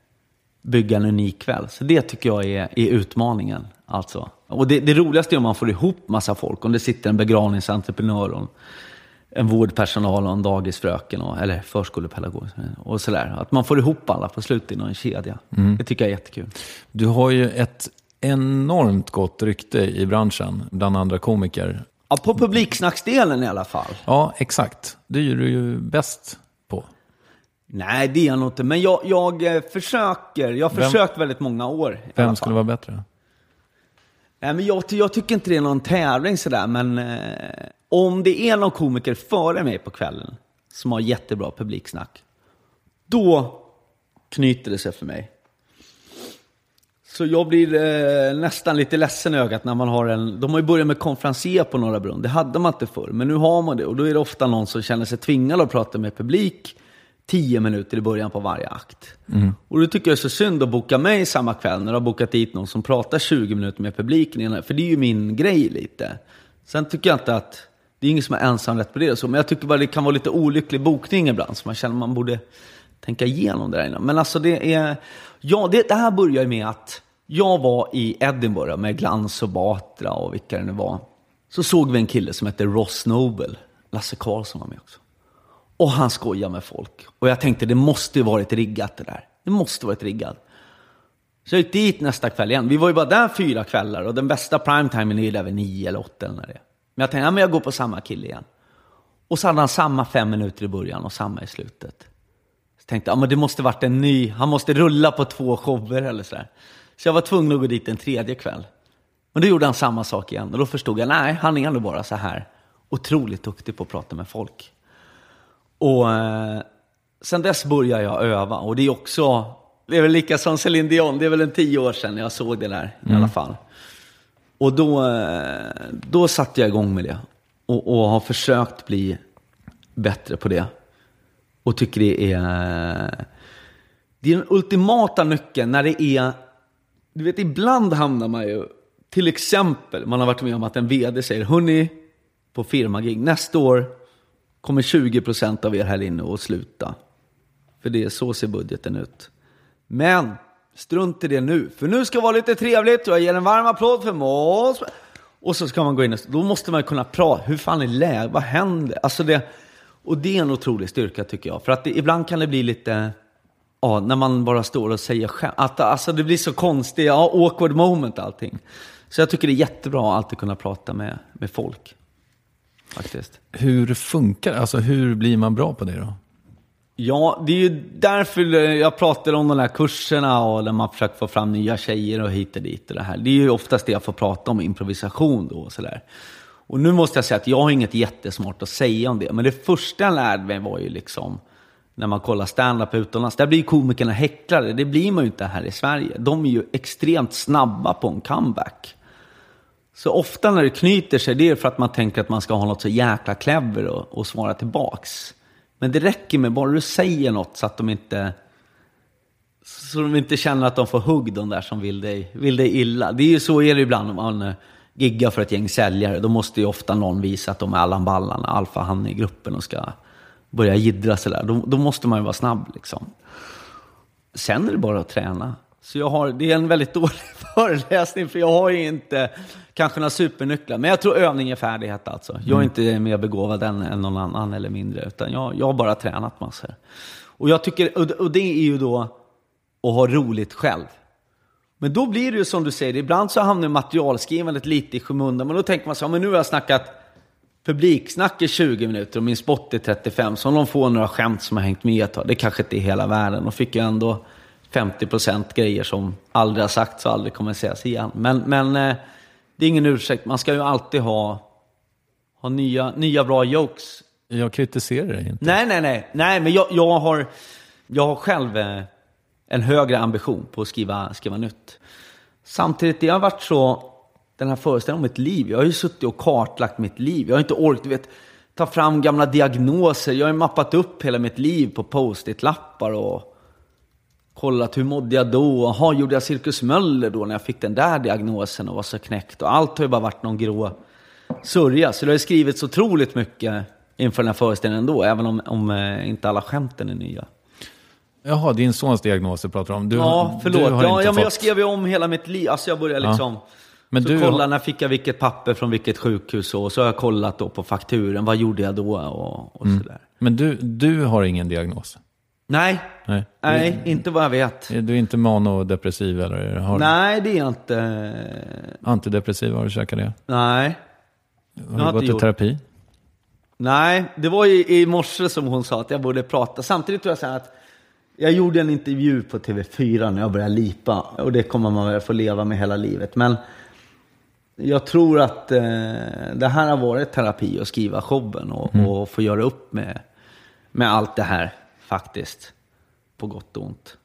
bygga en unik kväll. Så det tycker jag är, är utmaningen. Alltså. Och det, det roligaste är om man får ihop massa folk. Om det sitter en begravningsentreprenör och en, vårdpersonal och en dagisfröken, och, eller förskolepedagog och sådär. Att man får ihop alla på slutet i någon kedja. Det tycker jag är jättekul. Du har ju ett enormt gott rykte i branschen, bland andra komiker. Ja, på publiksnacksdelen i alla fall. Ja, exakt. Det är du ju bäst. Nej, det är jag nog inte. Men jag, jag eh, försöker. Jag har Vem- försökt väldigt många år. Vem skulle vara bättre? Nej, men jag, jag tycker inte det är någon tävling sådär, men eh, om det är någon komiker före mig på kvällen som har jättebra publiksnack, då knyter det sig för mig. Så jag blir eh, nästan lite ledsen i ögat när man har en... De har ju börjat med konferencier på Norra Brunn. Det hade man inte förr, men nu har man det. Och då är det ofta någon som känner sig tvingad att prata med publik tio minuter i början på varje akt. Och då tycker jag det är så synd att boka mig samma kväll när du har bokat dit någon som pratar 20 minuter med publiken. innan- För det är ju min grej lite. Sen tycker jag inte att... Det är ingen som är ensamrätt på det så, men jag tycker bara det kan vara lite olycklig bokning ibland. Så man känner att man borde tänka igenom det där innan. Men alltså det är... Ja, det, det här börjar ju med att jag var i Edinburgh med Glans och Batra och vilka det nu var. Så såg vi en kille som hette Ross Noble. Lasse Karlsson var med också. Och han skojar med folk. Och jag tänkte, det måste ju varit riggat det där. Det måste varit riggat. Så jag gick dit nästa kväll igen. Vi var ju bara där fyra kvällar och den bästa primetimen är ju där vid nio eller åtta eller när det är. Men jag tänkte, ja, men jag går på samma kille igen. Och så hade han samma fem minuter i början och samma i slutet. Så tänkte jag, ja, men det måste varit en ny, han måste rulla på två shower eller sådär. Så jag var tvungen att gå dit en tredje kväll. Men då gjorde han samma sak igen och då förstod jag, nej, han är nog bara så här otroligt duktig på att prata med folk. Och eh, sen dess började jag öva och det är också, det är väl lika som Céline Dion, det är väl en tio år sedan jag såg det där i alla fall. Och då, eh, då satte jag igång med det och, och har försökt bli bättre på det. Och tycker det är, det är den ultimata nyckeln när det är, du vet ibland hamnar man ju, till exempel, man har varit med om att en vd säger, hörni, på firmagig, nästa år kommer 20% av er här inne att sluta. För det är så ser budgeten ut. Men Strunt i det nu, för nu ska det vara lite trevligt och jag ger en varm applåd för Måns. Och så ska man gå in och då måste man kunna prata. Hur fan är läget? Vad händer? Alltså det, och det är en otrolig styrka tycker jag. För att det, ibland kan det bli lite, ja, när man bara står och säger skämt. Att, alltså det blir så konstigt, ja, awkward moment allting. Så jag tycker det är jättebra att alltid kunna prata med, med folk. Faktiskt. Hur funkar Alltså hur blir man bra på det då? Ja, det är ju därför jag pratar om de här kurserna och där man försöker få fram nya tjejer och hit och dit och det här. Det är ju oftast det jag får prata om, improvisation då och sådär. Och nu måste jag säga att jag har inget jättesmart att säga om det, men det första jag lärde mig var ju liksom när man kollar stand-up utomlands. Där blir komikerna häcklade, det blir man ju inte här i Sverige. De är ju extremt snabba på en comeback. Så ofta när det knyter sig, det är för att man tänker att man ska ha något så jäkla clever och, och svara tillbaks. Men det räcker med bara du säger något så att de inte så de inte känner att de får hugg de där som vill dig, vill dig illa. Det är ju så är det ibland om man eh, giggar för ett gäng säljare. Då måste ju ofta någon visa att de är Allan Ballan, alfahan i gruppen och ska börja jiddra sådär. Då, då måste man ju vara snabb liksom. Sen är det bara att träna. Så jag har, det är en väldigt dålig föreläsning för jag har ju inte kanske några supernycklar. Men jag tror övning är färdighet alltså. Jag är Mm. inte mer begåvad än, än någon annan eller mindre. Utan jag, jag har bara tränat massor. Och, jag tycker, och det- och det är ju då att ha roligt själv. Men då blir det ju som du säger, ibland så hamnar materialskrivandet lite i skymundan. Men då tänker man så här, men nu har jag snackat publiksnack i 20 minuter och min spot är 35. Så om de får några skämt som har hängt med ett tag, det kanske inte är hela världen. Och fick jag ändå 50% grejer som aldrig har sagts och aldrig kommer sägas igen. Men, men eh, det är ingen ursäkt, man ska ju alltid ha, ha nya, nya bra jokes. Jag kritiserar dig inte. Nej, nej, nej. Nej, men jag, jag, har, jag har själv eh, en högre ambition på att skriva, skriva nytt. Samtidigt, det har varit så, den här föreställningen om mitt liv. Jag har ju suttit och kartlagt mitt liv. Jag har inte orkat, du vet, ta fram gamla diagnoser. Jag har mappat upp hela mitt liv på post-it-lappar och kollat hur mådde jag då? Jaha, gjorde jag Cirkus Möller då när jag fick den där diagnosen och var så knäckt? Och allt har ju bara varit någon grå sörja. Så det har ju skrivits otroligt mycket inför den här föreställningen ändå, även om, om eh, inte alla skämten är nya. Jaha, din sons diagnoser pratar du om. Du, ja, förlåt. Du har ja, inte ja, men jag fått- skrev ju om hela mitt liv. Alltså jag började Ja. liksom... Men så du kolla när fick jag vilket papper från vilket sjukhus och så har jag kollat då på fakturen. Vad gjorde jag då och, och Mm. sådär. Men du, du har ingen diagnos? Nej, Nej. nej, inte vad jag vet. Du, du är inte manodepressiv eller har Nej, det är jag inte. antidepressiva? Har du käkat det? Nej. Har har du gått inte i gjort. terapi? Nej, det var i, i morse som hon sa att jag borde prata. Samtidigt tror jag så här att jag gjorde en intervju på TV4 när jag började lipa. Och det kommer man väl få leva med hela livet. Men jag tror att eh, det här har varit terapi att skriva showen och, Mm. och få göra upp med, med allt det här faktiskt. På gott och ont.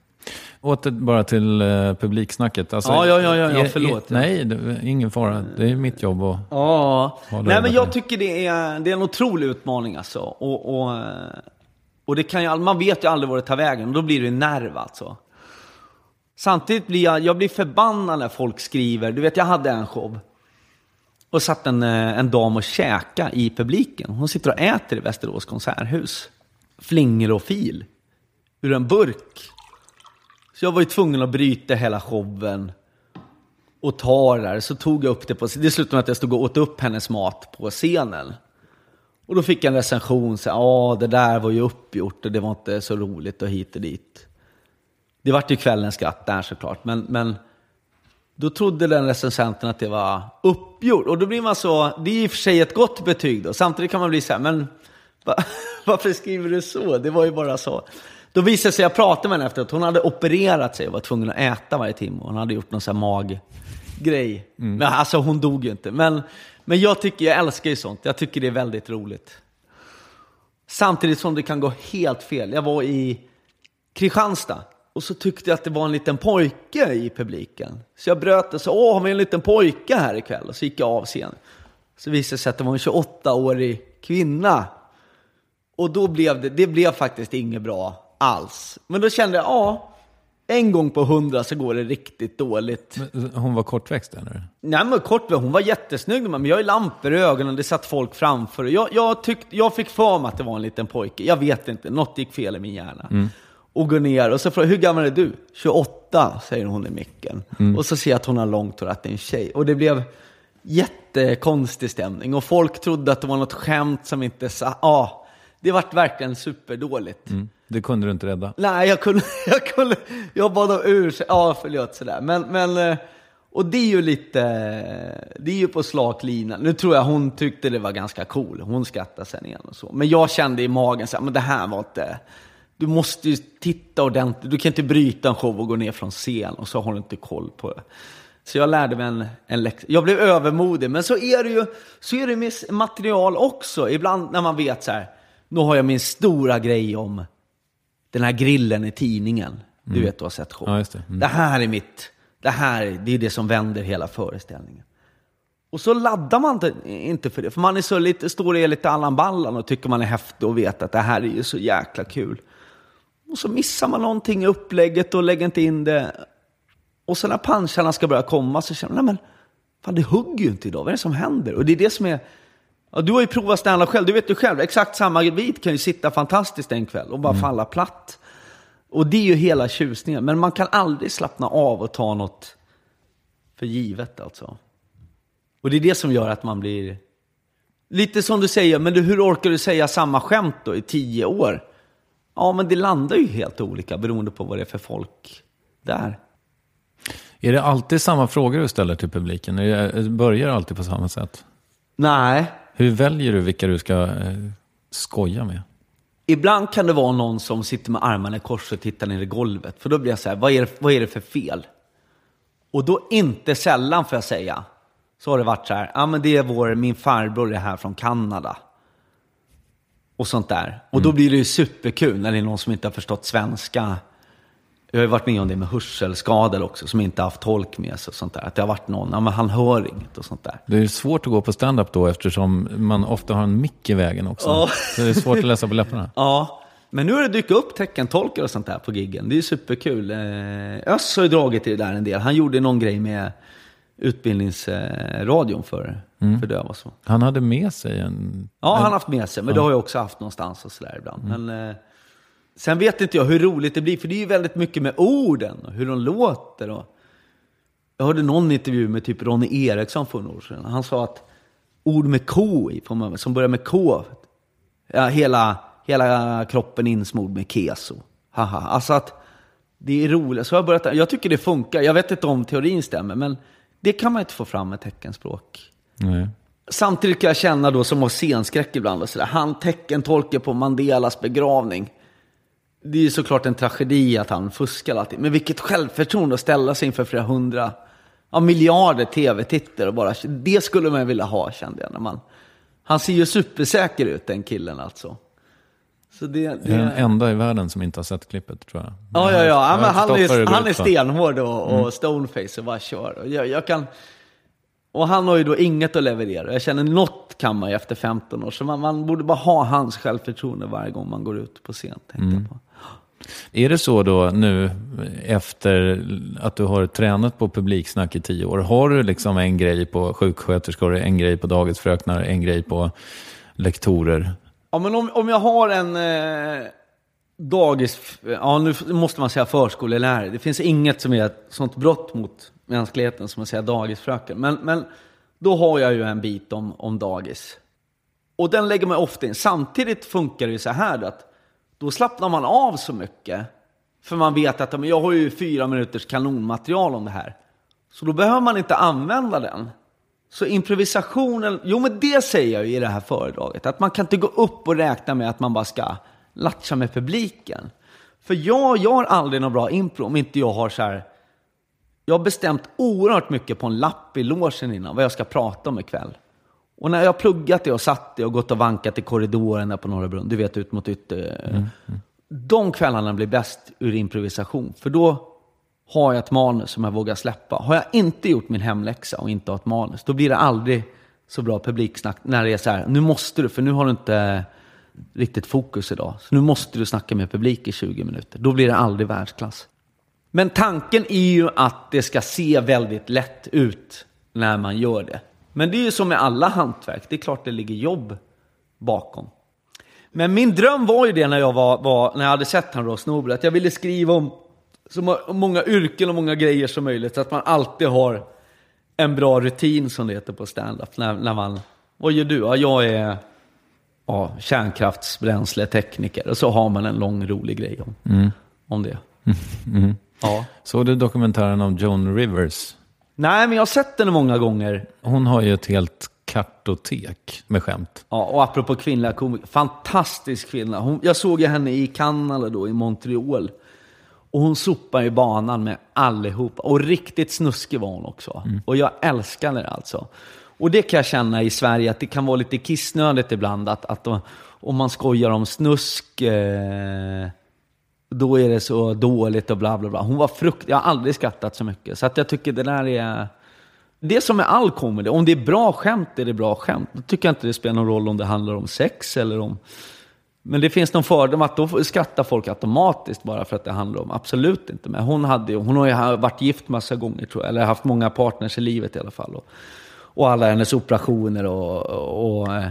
Åter bara till eh, publiksnacket. Alltså, Ja, ja, ja, ja, ja, är- förlåt. Är, nej, det, ingen fara. Det är mitt jobb att... Ja, nej men jag tycker det är, det är en otrolig utmaning alltså. Och, och, och det kan ju, man vet ju aldrig var det tar vägen och då blir det nerv alltså. Samtidigt blir jag, jag blir förbannad när folk skriver, du vet jag hade en show. Och satt en, eh, en dam och käka i publiken. Hon sitter och äter i Västerås konserthus. Flingrofil och fil. Ur en burk. Så jag var ju tvungen att bryta hela showen och ta det där. Så tog jag upp det på Det slutade med att jag stod och åt upp hennes mat på scenen. Och då fick jag en recension, Ja, ja det där var ju uppgjort och det var inte så roligt och hit och dit. Det vart ju kvällens skratt där såklart, men, men då trodde den recensenten att det var uppgjort. Och då blir man så, det är i och för sig ett gott betyg då. Samtidigt kan man bli så här, men va, varför skriver du så? Det var ju bara så. Då visade sig, jag pratade med henne efteråt, hon hade opererat sig och var tvungen att äta varje timme. Hon hade gjort någon sån här maggrej. Men alltså hon dog ju inte. Men, men jag tycker, jag älskar ju sånt. Jag tycker det är väldigt roligt. Samtidigt som det kan gå helt fel. Jag var i Kristianstad och så tyckte jag att det var en liten pojke i publiken. Så jag bröt och sa, åh, har vi en liten pojke här ikväll? Och så gick jag av scenen. Så visade det sig att det var en 28-årig kvinna. Och då blev det, det blev faktiskt inget bra alls. Men då kände jag, ja, en gång på hundra så går det riktigt dåligt. Hon var kortväxt eller? Nej men kort hon var jättesnygg men jag har lampor i ögonen, det satt folk framför. Jag, jag, tyckte, jag fick för mig att det var en liten pojke, jag vet inte, något gick fel i min hjärna. Och går ner och så frågar hur gammal är du? 28, säger hon i micken. Och så ser jag att hon har långt hår, att det är en tjej. Och det blev jättekonstig stämning. Och folk trodde att det var något skämt som inte sa, ja, det vart verkligen superdåligt. Det kunde du inte rädda. Nej, jag kunde, jag kunde, jag bad om ursäkt, ja förlåt sådär. Men, men, eh, och det är ju lite, det är ju på slak lina. Nu tror jag hon tyckte det var ganska cool, hon skrattade sen igen och så. Men jag kände i magen så här, men det här var inte, du måste ju titta ordentligt, du kan inte bryta en show och gå ner från scen och så har du inte koll på det. Så jag lärde mig en, en läxa. Jag blev övermodig, men så är det ju så är det med material också. Ibland när man vet så här, nu har jag min stora grej om den här grillen i tidningen. Du vet, du har sett show. Ja, det. Mm. det här är mitt, det här det är det som vänder hela föreställningen. Och så laddar man inte, inte för det, för man är så lite, står i lite Allan Ballan och tycker man är häftig och vet att det här är ju så jäkla kul. Och så missar man någonting i upplägget och lägger inte in det. Och sen när puncharna ska börja komma så känner man, nej men, fan det hugger ju inte idag, vad är det som händer? Och det är det som är, ja, du har ju provat stand själv, du vet ju själv, exakt samma vit kan ju sitta fantastiskt en kväll och bara falla platt. Och det är ju hela tjusningen, men man kan aldrig slappna av och ta något för givet alltså. Och det är det som gör att man blir... Lite som du säger, men du, hur orkar du säga samma skämt då i tio år? Ja, men det landar ju helt olika beroende på vad det är för folk där. Är det alltid samma frågor du ställer till publiken? Är det, börjar alltid på samma sätt? Nej, Hur väljer du vilka du ska eh, skoja med? ibland kan det vara någon som sitter med armarna i kors och tittar ner i golvet. För då blir jag så här, vad är, det, vad är det för fel? Och då inte sällan får jag säga, så har det varit så här, ja men det är vår, min farbror är här från Kanada. Och sånt där. Och då blir det ju superkul när det är någon som inte har förstått svenska. Jag har ju varit med om det med hörselskador också, som inte haft tolk med sig och sånt där. Att det har varit någon, ja men han hör inget och sånt där. Det är svårt att gå på stand-up då eftersom man ofta har en mick i vägen också. Ja. Så det är svårt att läsa på läpparna. Ja, men nu har det dykt upp teckentolkar och sånt där på giggen. Det är superkul. Eh, Öss har ju dragit i det där en del. Han gjorde någon grej med utbildningsradion för, för döva och så. Han hade med sig en... Ja, han har haft med sig, men det har jag också haft någonstans och sådär ibland. Men, eh, sen vet inte jag hur roligt det blir, för det är ju väldigt mycket med orden och hur de låter. Och jag hörde någon intervju med typ Ronny Eriksson för några år sedan. Han sa att ord med K i, man- som börjar med K, ja, hela, hela kroppen insmord med keso. Haha. Alltså att det är roligt. Så jag, börjat, jag tycker det funkar. Jag vet inte om teorin stämmer, men det kan man inte få fram med teckenspråk. Nej. Samtidigt kan jag känna då som har scenskräck ibland och sådär. Han teckentolkar på Mandelas begravning. Det är såklart en tragedi att han fuskar alltid. Men vilket självförtroende att ställa sig inför flera hundra, ja, miljarder tv-tittare och bara, det skulle man vilja ha kände jag. När man, han ser ju supersäker ut den killen alltså. Så det, Jag är det, den enda i världen som inte har sett klippet tror jag. Ja, ja, ja. Men han, det är, han är stenhård och, och stoneface och bara kör. Och jag, jag kan, och han har ju då inget att leverera. Jag känner något kan man ju efter 15 år. Så man, man borde bara ha hans självförtroende varje gång man går ut på scen. Tänkte jag på. Är det så då nu efter att du har tränat på publiksnack i tio år, har du liksom en grej på sjuksköterskor, en grej på dagisfröknar, en grej på lektorer? Ja, men om, om jag har en eh, dagis, ja nu måste man säga förskolelärare. Det finns inget som är ett sånt brott mot mänskligheten som att säga dagisfröken. Men, men då har jag ju en bit om, om dagis. Och den lägger man ofta in. Samtidigt funkar det ju så här då, att då slappnar man av så mycket. För man vet att men jag har ju fyra minuters kanonmaterial om det här. Så då behöver man inte använda den. Så improvisationen, jo men det säger jag ju i det här föredraget. Att man kan inte gå upp och räkna med att man bara ska latcha med publiken. För jag gör aldrig någon bra impro om inte jag har så här. Jag har bestämt oerhört mycket på en lapp i logen innan vad jag ska prata om ikväll. Och när jag pluggat det och satt det och gått och vankat i korridoren där på Norra Brunn, du vet ut mot ytter. De kvällarna blir bäst ur improvisation. För då har jag ett manus som jag vågar släppa. Har jag inte gjort min hemläxa och inte har ett manus, då blir det aldrig så bra publiksnack när det är så här, nu måste du, för nu har du inte riktigt fokus idag. Så nu måste du snacka med publik i 20 minuter. Då blir det aldrig världsklass. Men tanken är ju att det ska se väldigt lätt ut när man gör det. Men det är ju som med alla hantverk, det är klart det ligger jobb bakom. Men min dröm var ju det när jag, var, var, när jag hade sett han Ross Noble, att jag ville skriva om så må- många yrken och många grejer som möjligt. Så att man alltid har en bra rutin som det heter på stand-up. När, när man, vad gör du? Ja, jag är ja, kärnkraftsbränsletekniker. Och så har man en lång rolig grej om, om det. Ja. Såg du dokumentären om Joan Rivers? Nej, men jag har sett den många gånger. Hon har ju ett helt kartotek med skämt. Ja, och apropå kvinnliga komiker, fantastisk kvinna. Hon, jag såg ju henne i Kanada då, i Montreal. Och hon sopar i banan med allihopa. Och riktigt snuskig var hon också. Och jag älskar det alltså. Och det kan jag känna i Sverige, att det kan vara lite kissnödigt ibland. Att, att om man skojar om snusk, eh, då är det så dåligt och bla bla bla. Hon var frukt... Jag har aldrig skrattat så mycket. Så att jag tycker det där är... Det som är all comedy, om det är bra skämt är det bra skämt. Då tycker jag inte det spelar någon roll om det handlar om sex eller om... Men det finns någon fördom att då skrattar folk automatiskt bara för att det handlar om... Absolut inte. Men hon, hade, hon har ju varit gift massa gånger tror jag, eller haft många partners i livet i alla fall. Och, och alla hennes operationer och, och, eh,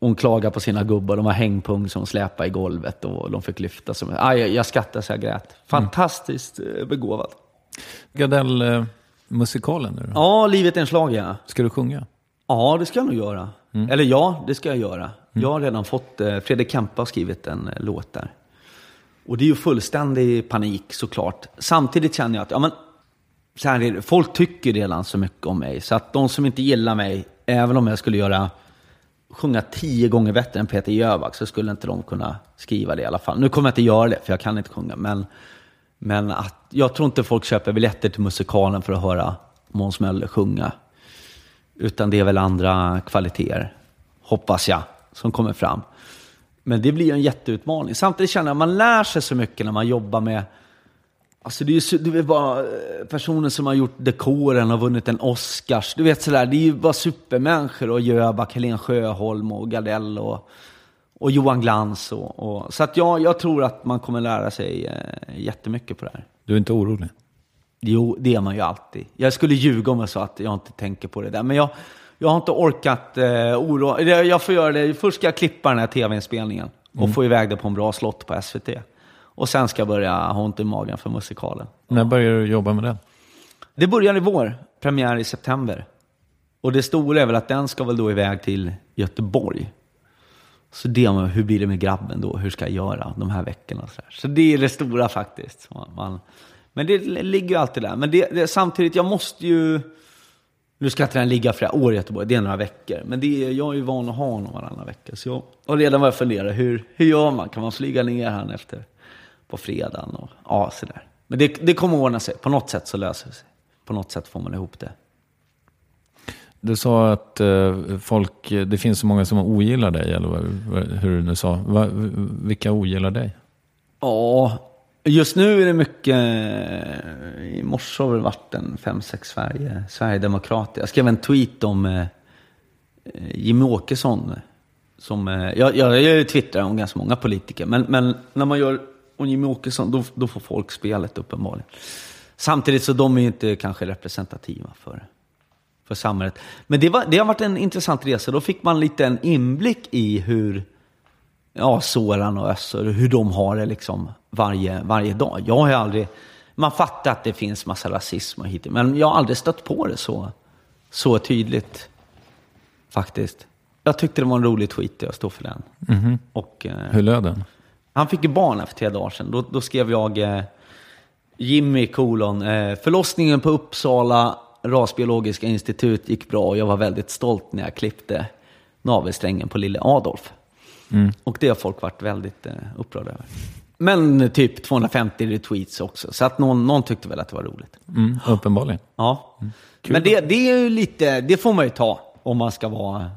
hon klagar på sina gubbar. De har hängpung som släpar i golvet och de fick lyfta. Som, ah, jag, jag skrattade så jag grät. Fantastiskt eh, begåvad. Gardell-musikalen nu då? Ja, livet är en slag ja. Ska du sjunga? Ja, det ska jag nog göra. Eller ja, det ska jag göra. Jag har redan fått, eh, Fredrik Kempe har skrivit en eh, låt där. Och det är ju fullständig panik såklart. Samtidigt känner jag att, ja men, så här är det, folk tycker redan så mycket om mig. Så att de som inte gillar mig, även om jag skulle göra, sjunga tio gånger bättre än Peter Jöback, så skulle inte de kunna skriva det i alla fall. Nu kommer jag inte göra det, för jag kan inte sjunga. Men, men att, jag tror inte folk köper biljetter till musikalen för att höra Måns Möller sjunga. Utan det är väl andra kvaliteter, hoppas jag, som kommer fram. Men det blir ju en jätteutmaning. Samtidigt känner jag att man lär sig så mycket när man jobbar med Alltså det är ju det är bara eh, personer som har gjort dekoren och vunnit en Oscars. Du vet sådär, det är ju bara supermänniskor. Och Jöback, Helen Sjöholm och Gardell och, och Johan Glans. Och, och, så att jag, jag tror att man kommer lära sig eh, jättemycket på det här. Du är inte orolig? Jo, det är man ju alltid. Jag skulle ljuga om jag sa att jag inte tänker på det där. Men jag, jag har inte orkat eh, oroa... Jag får göra det. Först ska jag klippa den här tv-inspelningen och få iväg det på en bra slott på SVT. Och sen ska jag börja ha ont i magen för musikalen. När börjar du jobba med den? Det börjar i vår, premiär i september. Och det stora är väl att den ska väl då iväg till Göteborg. Så det, med, hur blir det med grabben då? Hur ska jag göra de här veckorna? Så, så det är det stora faktiskt. Man, men det ligger ju alltid där. Men det, det, samtidigt, jag måste ju... Nu ska inte den ligga flera år i Göteborg, det är några veckor. Men det är, jag är ju van att ha honom varannan vecka. Så jag har redan börjat fundera, hur, hur gör man? Kan man flyga ner han efter på fredagen? Och, ja, sådär. Men det, det kommer ordna sig. På något sätt så löser det sig. På något sätt får man ihop det. Du sa att eh, folk, det finns så många som ogillar dig, eller hur du nu sa. Vilka ogillar dig? Ja, just nu är det mycket... I morse har det varit en fem, sex Sverige, Sverigedemokrater. Jag skrev en tweet om eh, Jimmie Åkesson. Som, eh, jag, jag, jag twittrar om ganska många politiker, men, men när man gör om Jimmie Åkesson, då, då får folk spelet uppenbarligen. Samtidigt så de är ju inte kanske representativa för, för samhället. Men det, var, det har varit en intressant resa. Då fick man lite en inblick i hur ja, Soran och Össur, hur de har det liksom varje, varje dag. Jag har aldrig, man fattar att det finns massa rasism och hit, men jag har aldrig stött på det så, så tydligt. Faktiskt. Jag tyckte det var en rolig tweet, jag står för den. Och, eh, Hur löd den? Han fick ju barn här för tre dagar sedan. Då, då skrev jag eh, Jimmy kolon. Eh, förlossningen på Uppsala rasbiologiska institut gick bra och jag var väldigt stolt när jag klippte navelsträngen på lille Adolf. Och det har folk varit väldigt eh, upprörda över. Men eh, typ 250 retweets också. Så att någon, någon tyckte väl att det var roligt. Mm, uppenbarligen. Ja. Men det, det är ju lite, det får man ju ta om man ska vara,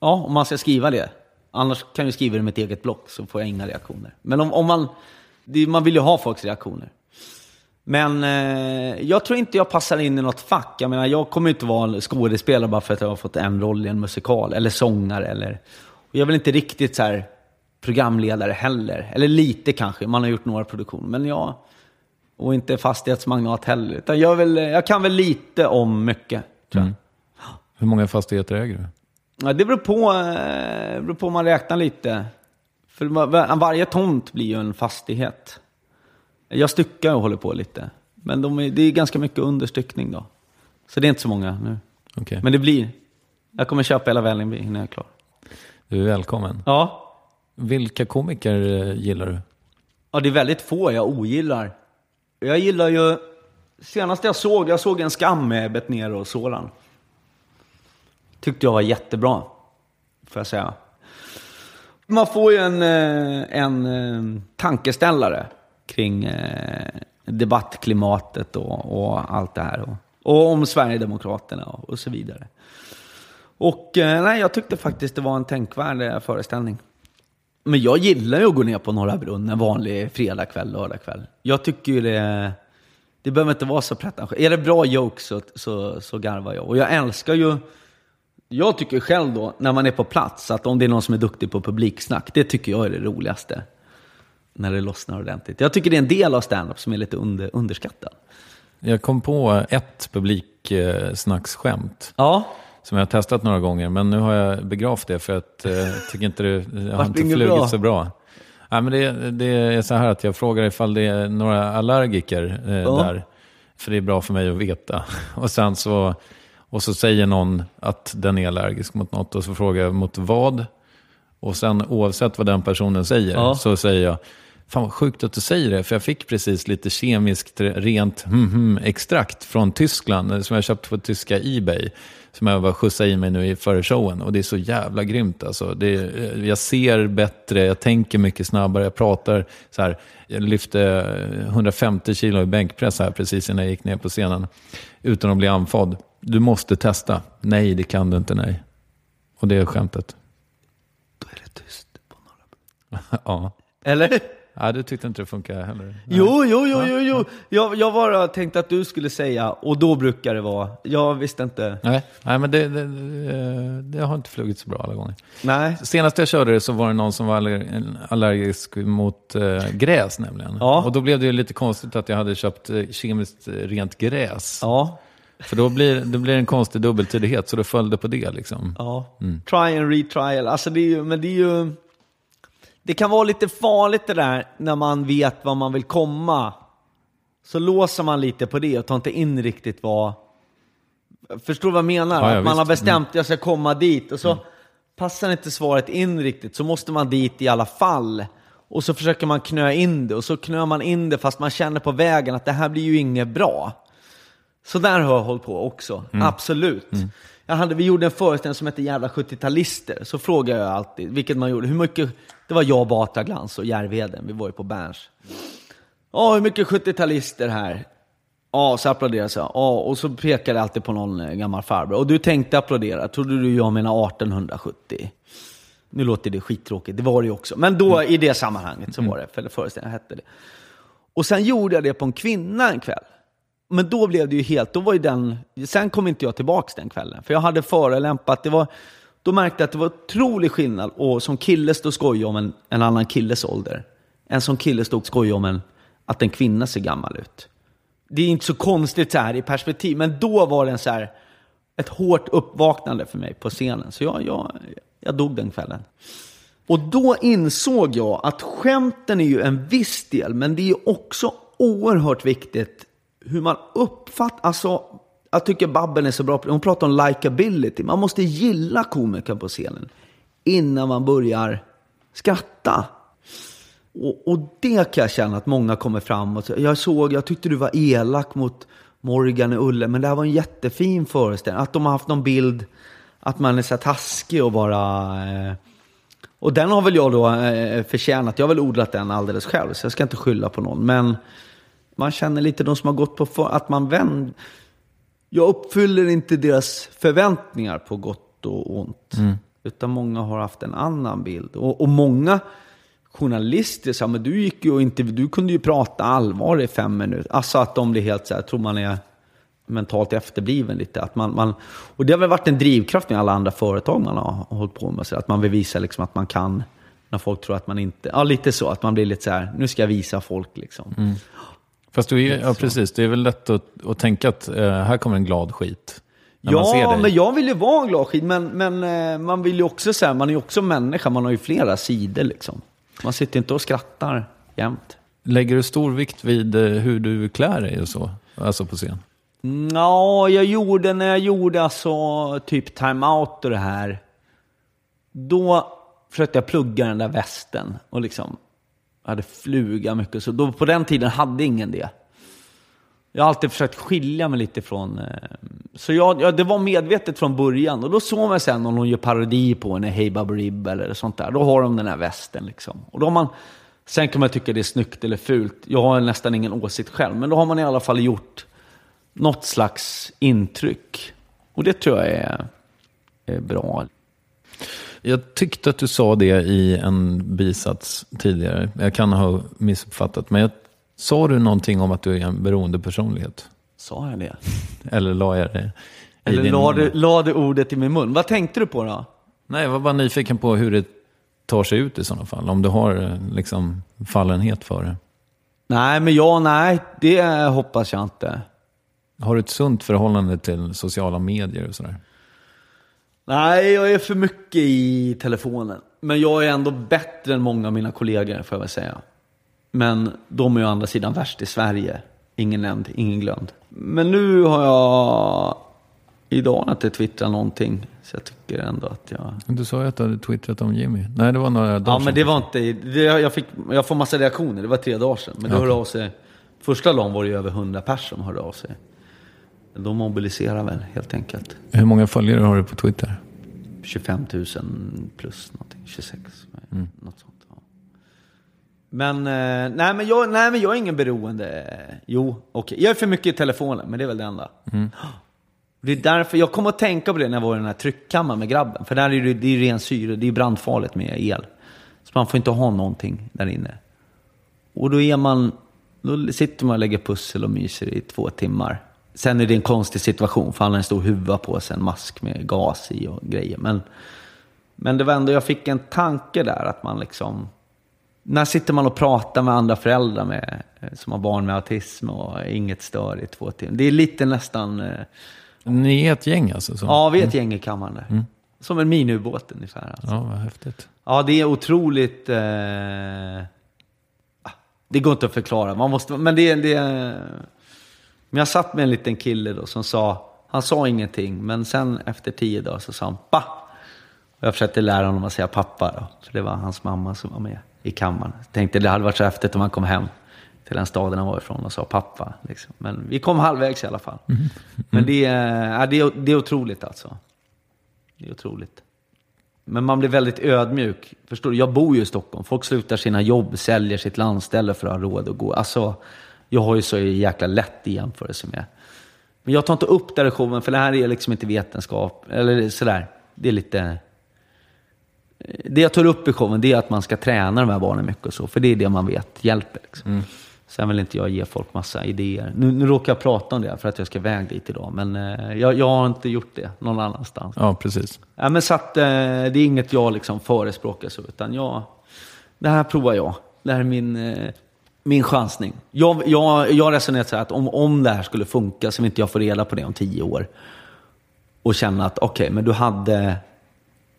ja, om man ska skriva det. Annars kan jag skriva det med ett eget block så får jag inga reaktioner. Men om, om man, det, man vill ju ha folks reaktioner. Men eh, jag tror inte jag passar in i något fack. Jag menar, jag kommer inte vara skådespelare bara för att jag har fått en roll i en musikal. Eller sångare. Eller, och jag är väl inte riktigt så här programledare heller. Eller lite kanske, man har gjort några produktioner. Men jag, och inte fastighetsmagnat heller. Utan jag, väl, jag kan väl lite om mycket, tror jag. Mm. Hur många fastigheter äger du? Ja, det beror på, eh, beror på om man räknar lite. För var- varje tomt blir ju en fastighet. Jag styckar och håller på lite. Men de är, det är ganska mycket understyckning då. Så det är inte så många nu. Okej. Men det blir. Jag kommer köpa hela Vällingby innan jag är klar. Du är välkommen. Ja. Vilka komiker eh, gillar du? Ja, det är väldigt få jag ogillar. Jag gillar ju... Senast jag såg, jag såg en skam med Betnér och Soran. Tyckte jag var jättebra, får jag säga. Man får ju en, eh, en eh, tankeställare kring eh, debattklimatet och, och allt det här. Och, och om Sverigedemokraterna och, och så vidare. Och nej, jag tyckte faktiskt det var en tänkvärd föreställning. Men jag gillar ju att gå ner på Norra Brunn en vanlig fredagkväll, lördagkväll. Jag tycker ju det... Det behöver inte vara så pretentiöst. Är det bra jokes så, så, så garvar jag. Och jag älskar ju... Jag tycker själv då, när man är på plats, att om det är någon som är duktig på publiksnack, det tycker jag är det roligaste. När det lossnar ordentligt. Jag tycker det är en del av stand-up som är lite under, underskattad. Jag kom på ett publiksnacksskämt. Ja. Som jag har testat några gånger, men nu har jag begravt det för att eh, jag tycker inte det, det har inte flugit bra? så bra. Nej, men det, det är så här att jag frågar ifall det är några allergiker eh, Ja. där. För det är bra för mig att veta. Och sen så, och så säger någon att den är allergisk mot något och så frågar jag mot vad. Och sen oavsett vad den personen säger Ja. så säger jag, fan vad sjukt att du säger det, för jag fick precis lite kemiskt rent hmm, extrakt från Tyskland eh, som jag köpt på tyska Ebay. Som jag bara skjutsade i mig nu i före showen. Och det är så jävla grymt alltså. Det eh, jag ser bättre, jag tänker mycket snabbare, jag pratar så här. Jag lyfte eh, 150 kilo i bänkpress här precis innan jag gick ner på scenen. Utan att bli andfådd. Du måste testa. Nej, det kan du inte, nej. Och det är skämtet. Då är det tyst på Brunn. ja. Eller? ja, du tyckte inte det funkar heller? Nej. Jo, jo, jo, jo, jo. Jag, jag bara tänkte att du skulle säga, och då brukar det vara. Jag visste inte. Nej, nej men det, det, det, har inte flugit så bra alla gånger. Nej. Senast jag körde det så var det någon som var aller- allergisk mot eh, gräs nämligen. Ja. Och då blev det ju lite konstigt att jag hade köpt eh, kemiskt eh, rent gräs. Ja. För då blir det blir en konstig dubbeltydighet, så då föll det på det liksom. Ja. Try and retrial. Alltså det är ju, men det är ju... Det kan vara lite farligt det där när man vet var man vill komma. Så låser man lite på det och tar inte in riktigt vad... Förstår du vad jag menar? Ja, ja, att man har visst. bestämt att jag ska komma dit och så passar inte svaret in riktigt så måste man dit i alla fall. Och så försöker man knö in det och så knör man in det fast man känner på vägen att det här blir ju inget bra. Så där har jag hållit på också. Absolut. Jag hade, vi gjorde en föreställning som hette Jävla 70-talister. Så frågade jag alltid, vilket man gjorde, hur mycket... Det var jag, Batra Glans och Järvheden. Vi var ju på Berns. Ja, hur mycket 70-talister här? Ja, så applåderade jag. Ja, och så pekade jag alltid på någon eh, gammal farbror. Och du tänkte applådera. Trodde du jag menar 1870? Nu låter det skittråkigt, det var det ju också. Men då i det sammanhanget så var det, för föreställningen hette det. Och sen gjorde jag det på en kvinna en kväll. Men då blev det ju helt, då var ju den, sen kom inte jag tillbaks den kvällen. För jag hade förelämpat, det var, då märkte jag att det var otrolig skillnad och som kille stå och skoja om en, en annan killes ålder. En som kille stod och skojade om en, att en kvinna ser gammal ut. Det är inte så konstigt så här i perspektiv, men då var det en så här, ett hårt uppvaknande för mig på scenen. Så jag, jag, jag dog den kvällen. Och då insåg jag att skämten är ju en viss del, men det är ju också oerhört viktigt hur man uppfattar, alltså jag tycker Babben är så bra på Hon pratar om likability. Man måste gilla komikern på scenen innan man börjar skratta. Och, och det kan jag känna att många kommer fram och säger, jag såg, jag tyckte du var elak mot Morgan och Ulle, men det här var en jättefin föreställning. Att de har haft någon bild att man är så här taskig och bara... Eh, och den har väl jag då eh, förtjänat. Jag har väl odlat den alldeles själv, så jag ska inte skylla på någon. Men man känner lite de som har gått på att man vänder. Jag uppfyller inte deras förväntningar på gott och ont. Utan många har haft en annan bild. Och, och många journalister sa, men du gick ju och inte, du kunde ju prata allvar i fem minuter. Alltså att de blir helt så här, tror man är mentalt efterbliven lite. Att man, man, och det har väl varit en drivkraft med alla andra företag man har hållit på med. Så att man vill visa liksom att man kan, när folk tror att man inte... Ja, lite så. Att man blir lite så här, nu ska jag visa folk liksom. Fast du är, ja, precis, det är väl lätt att, att tänka att eh, här kommer en glad skit. Ja, men jag vill ju vara en glad skit. Men, men eh, man vill ju också säga, man är ju också människa. Man har ju flera sidor liksom. Man sitter inte och skrattar jämt. Lägger du stor vikt vid eh, hur du klär dig och så? Alltså på scen? Ja, jag gjorde när jag gjorde alltså typ time-out och det här. Då försökte jag plugga den där västen och liksom jag hade fluga mycket. Så då, på den tiden hade ingen det. Jag har alltid försökt skilja mig lite från... Eh, så jag, ja, det var medvetet från början. Och då såg man sen om de gör parodi på en Hey Rib eller sånt där. Då har de den här västen liksom. Och då har man, sen kan man tycka det är snyggt eller fult. Jag har nästan ingen åsikt själv. Men då har man i alla fall gjort något slags intryck. Och det tror jag är, är bra. Jag tyckte att du sa det i en bisats tidigare. Jag kan ha missuppfattat. Men jag, sa du någonting om att du är en beroende personlighet? Sa jag det? Eller la jag det i Eller din la mun? du, la du ordet i min mun? Vad tänkte du på då? Nej, jag var bara nyfiken på hur det tar sig ut i sådana fall. Om du har eh, liksom fallenhet för det. Nej, men ja, nej, det hoppas jag inte. Har du ett sunt förhållande till sociala medier och sådär? Nej, jag är för mycket i telefonen. Men jag är ändå bättre än många av mina kollegor, får jag väl säga. Men de är ju å andra sidan värst i Sverige. Ingen nämnd, ingen glömd. Men nu har jag idag inte twittrat någonting. Så jag tycker ändå att jag... Du sa ju att du hade twittrat om Jimmy. Nej, det var några dagar Ja, men sedan. det var inte... Det, jag, fick, jag får massa reaktioner. Det var tre dagar sedan. Men det hörde av sig... Första dagen var det ju över 100 personer som hörde av sig. De mobiliserar väl helt enkelt. Hur många följare har du på Twitter? 25 000 plus någonting. 26. Något sånt. Ja. Men, eh, nej, men jag, nej, men jag är ingen beroende. Jo, okej. Jag är för mycket i telefonen, men det är väl det enda. Det är därför jag kom att tänka på det när jag var i den här tryckkammaren med grabben. För där är det, det är ren syre, det är brandfarligt med el. Så man får inte ha någonting där inne. Och då är man, då sitter man och lägger pussel och myser i två timmar. Sen är det en konstig situation, för han har en stor huva på sig, en mask med gas i och grejer. Men, men det var ändå, jag fick en tanke där att man liksom... När sitter man och pratar med andra föräldrar med, som har barn med autism och inget stör i två timmar? Det är lite nästan... eh, Ni är ett gäng alltså? Så. Ja, vi är ett gäng i kammaren där. Som en miniubåt ungefär. Alltså. Ja, vad häftigt. Ja, det är otroligt... Eh... ah, Det går inte att förklara. Man måste, men det, det, men jag satt med en liten kille då som sa, han sa ingenting, men sen efter tio dagar så sa han pa. Och jag försökte lära honom att säga pappa då, för det var hans mamma som var med i kammaren. Jag tänkte det hade varit så häftigt om han kom hem till den staden han var ifrån och sa pappa. Liksom. Men vi kom halvvägs i alla fall. Men det, är- ja, det, är, det är otroligt alltså. Det är otroligt. Men man blir väldigt ödmjuk. Förstår du? Jag bor ju i Stockholm. Folk slutar sina jobb, säljer sitt landställe för att ha råd att gå. Alltså, jag har ju så jäkla lätt i jämförelse med. Men jag tar inte upp det här i showen, för det här är liksom inte vetenskap. Eller sådär. Det är lite... Det jag tar upp i showen, det är att man ska träna de här barnen mycket och så. För det är det man vet hjälper. Liksom. Sen vill inte jag ge folk massa idéer. Nu, nu råkar jag prata om det för att jag ska iväg dit idag. Men eh, jag, jag har inte gjort det någon annanstans. Ja, precis. Ja, men så att, eh, det är inget jag liksom förespråkar så, utan jag, det här provar jag. Det här är min, eh, min chansning. Jag, jag, jag har resonerat så här att om, om det här skulle funka, så vill inte jag få reda på det om tio år. Och känna att okej, men du hade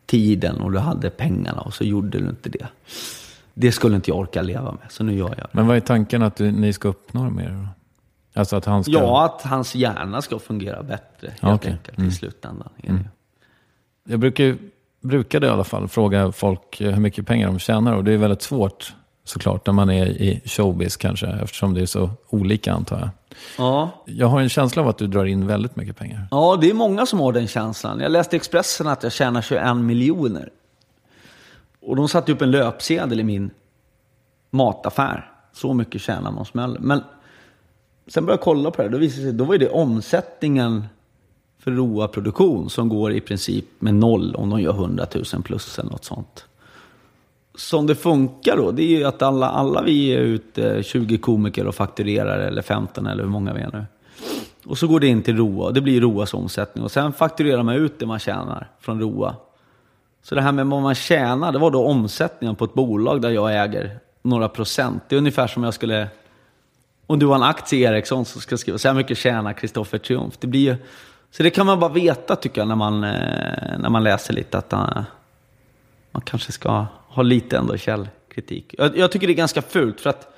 tiden och du hade pengarna och så gjorde du inte det. Det skulle inte jag orka leva med, så nu gör jag det. Men vad är tanken att du, ni ska uppnå med det då? Alltså att han ska... Ja, att hans hjärna ska fungera bättre helt Okej. enkelt i slutändan. Är det. Jag brukar, brukade i alla fall fråga folk hur mycket pengar de tjänar och det är väldigt svårt såklart när man är i showbiz kanske eftersom det är så olika antar jag. Ja. Jag har en känsla av att du drar in väldigt mycket pengar. Ja, det är många som har den känslan. Jag läste i Expressen att jag tjänar 21 miljoner. Och de satte upp en löpsedel i min mataffär. Så mycket tjänar man smäller. Men sen började jag kolla på det. Då visade det sig, då var det omsättningen för Roa Produktion som går i princip med noll om de gör 100 000 plus eller något sånt. Som det funkar då, det är ju att alla, alla vi är ute 20 komiker och fakturerar, eller 15 eller hur många vi är nu. Och så går det in till Roa, det blir Roas omsättning. Och sen fakturerar man ut det man tjänar från Roa. Så det här med vad man tjänar, det var då omsättningen på ett bolag där jag äger några procent. Det är ungefär som jag skulle... Om du har en aktie i Ericsson så ska jag skriva så här mycket tjänar Kristoffer Triumf. Det blir ju, så det kan man bara veta tycker jag när man, eh, när man läser lite att eh, man kanske ska har lite ändå källkritik. Jag, jag tycker det är ganska fult för att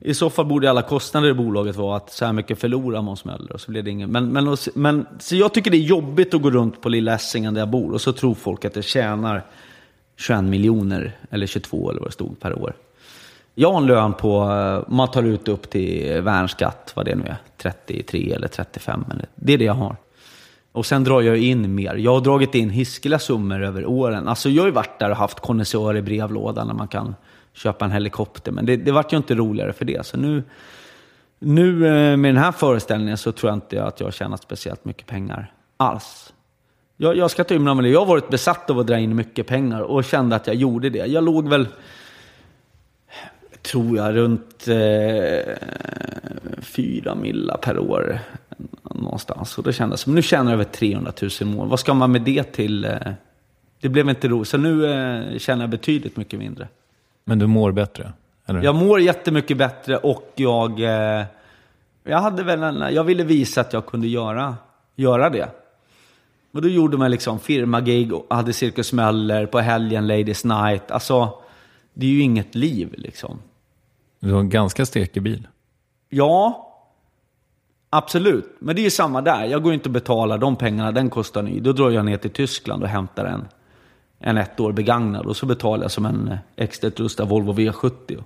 i så fall borde alla kostnader i bolaget vara att så här mycket förlorar Måns Möller och så blir det ingen. Men, men, men, så jag tycker det är jobbigt att gå runt på lilla Essingen där jag bor och så tror folk att det tjänar 21 miljoner eller 22 eller vad det stod per år. Jag har en lön på, eh, man tar ut upp till värnskatt, vad det nu är, 33 eller 35. Eller, det är det jag har. Och sen drar jag in mer. Jag har dragit in hiskeliga summor över åren. Alltså jag har ju varit där och haft konnässör i brevlådan när man kan köpa en helikopter. Men det, det vart ju inte roligare för det. Så nu, nu eh, med den här föreställningen så tror jag inte att jag har tjänat speciellt mycket pengar alls. Jag, jag ska ta ymla med det. Jag har varit besatt av att dra in mycket pengar och kände att jag gjorde det. Jag låg väl, tror jag, runt eh, fyra milla per år någonstans. Och det kändes som, nu tjänar jag över 300 000 mål. Vad ska man med det till? Eh, det blev inte roligt. Så nu eh, tjänar jag betydligt mycket mindre. Men du mår bättre? Eller? Jag mår jättemycket bättre och jag, eh, jag, hade väl en, jag ville visa att jag kunde göra, göra det. Och då gjorde man liksom firmagig och hade Cirkus Möller på helgen, Ladies Night. Alltså, det är ju inget liv liksom. Du har en ganska stekig bil. Ja, absolut. Men det är ju samma där. Jag går inte och betalar de pengarna, den kostar ny. Då drar jag ner till Tyskland och hämtar en en ett år begagnad och så betalar jag som en eh, extra utrustad Volvo V70.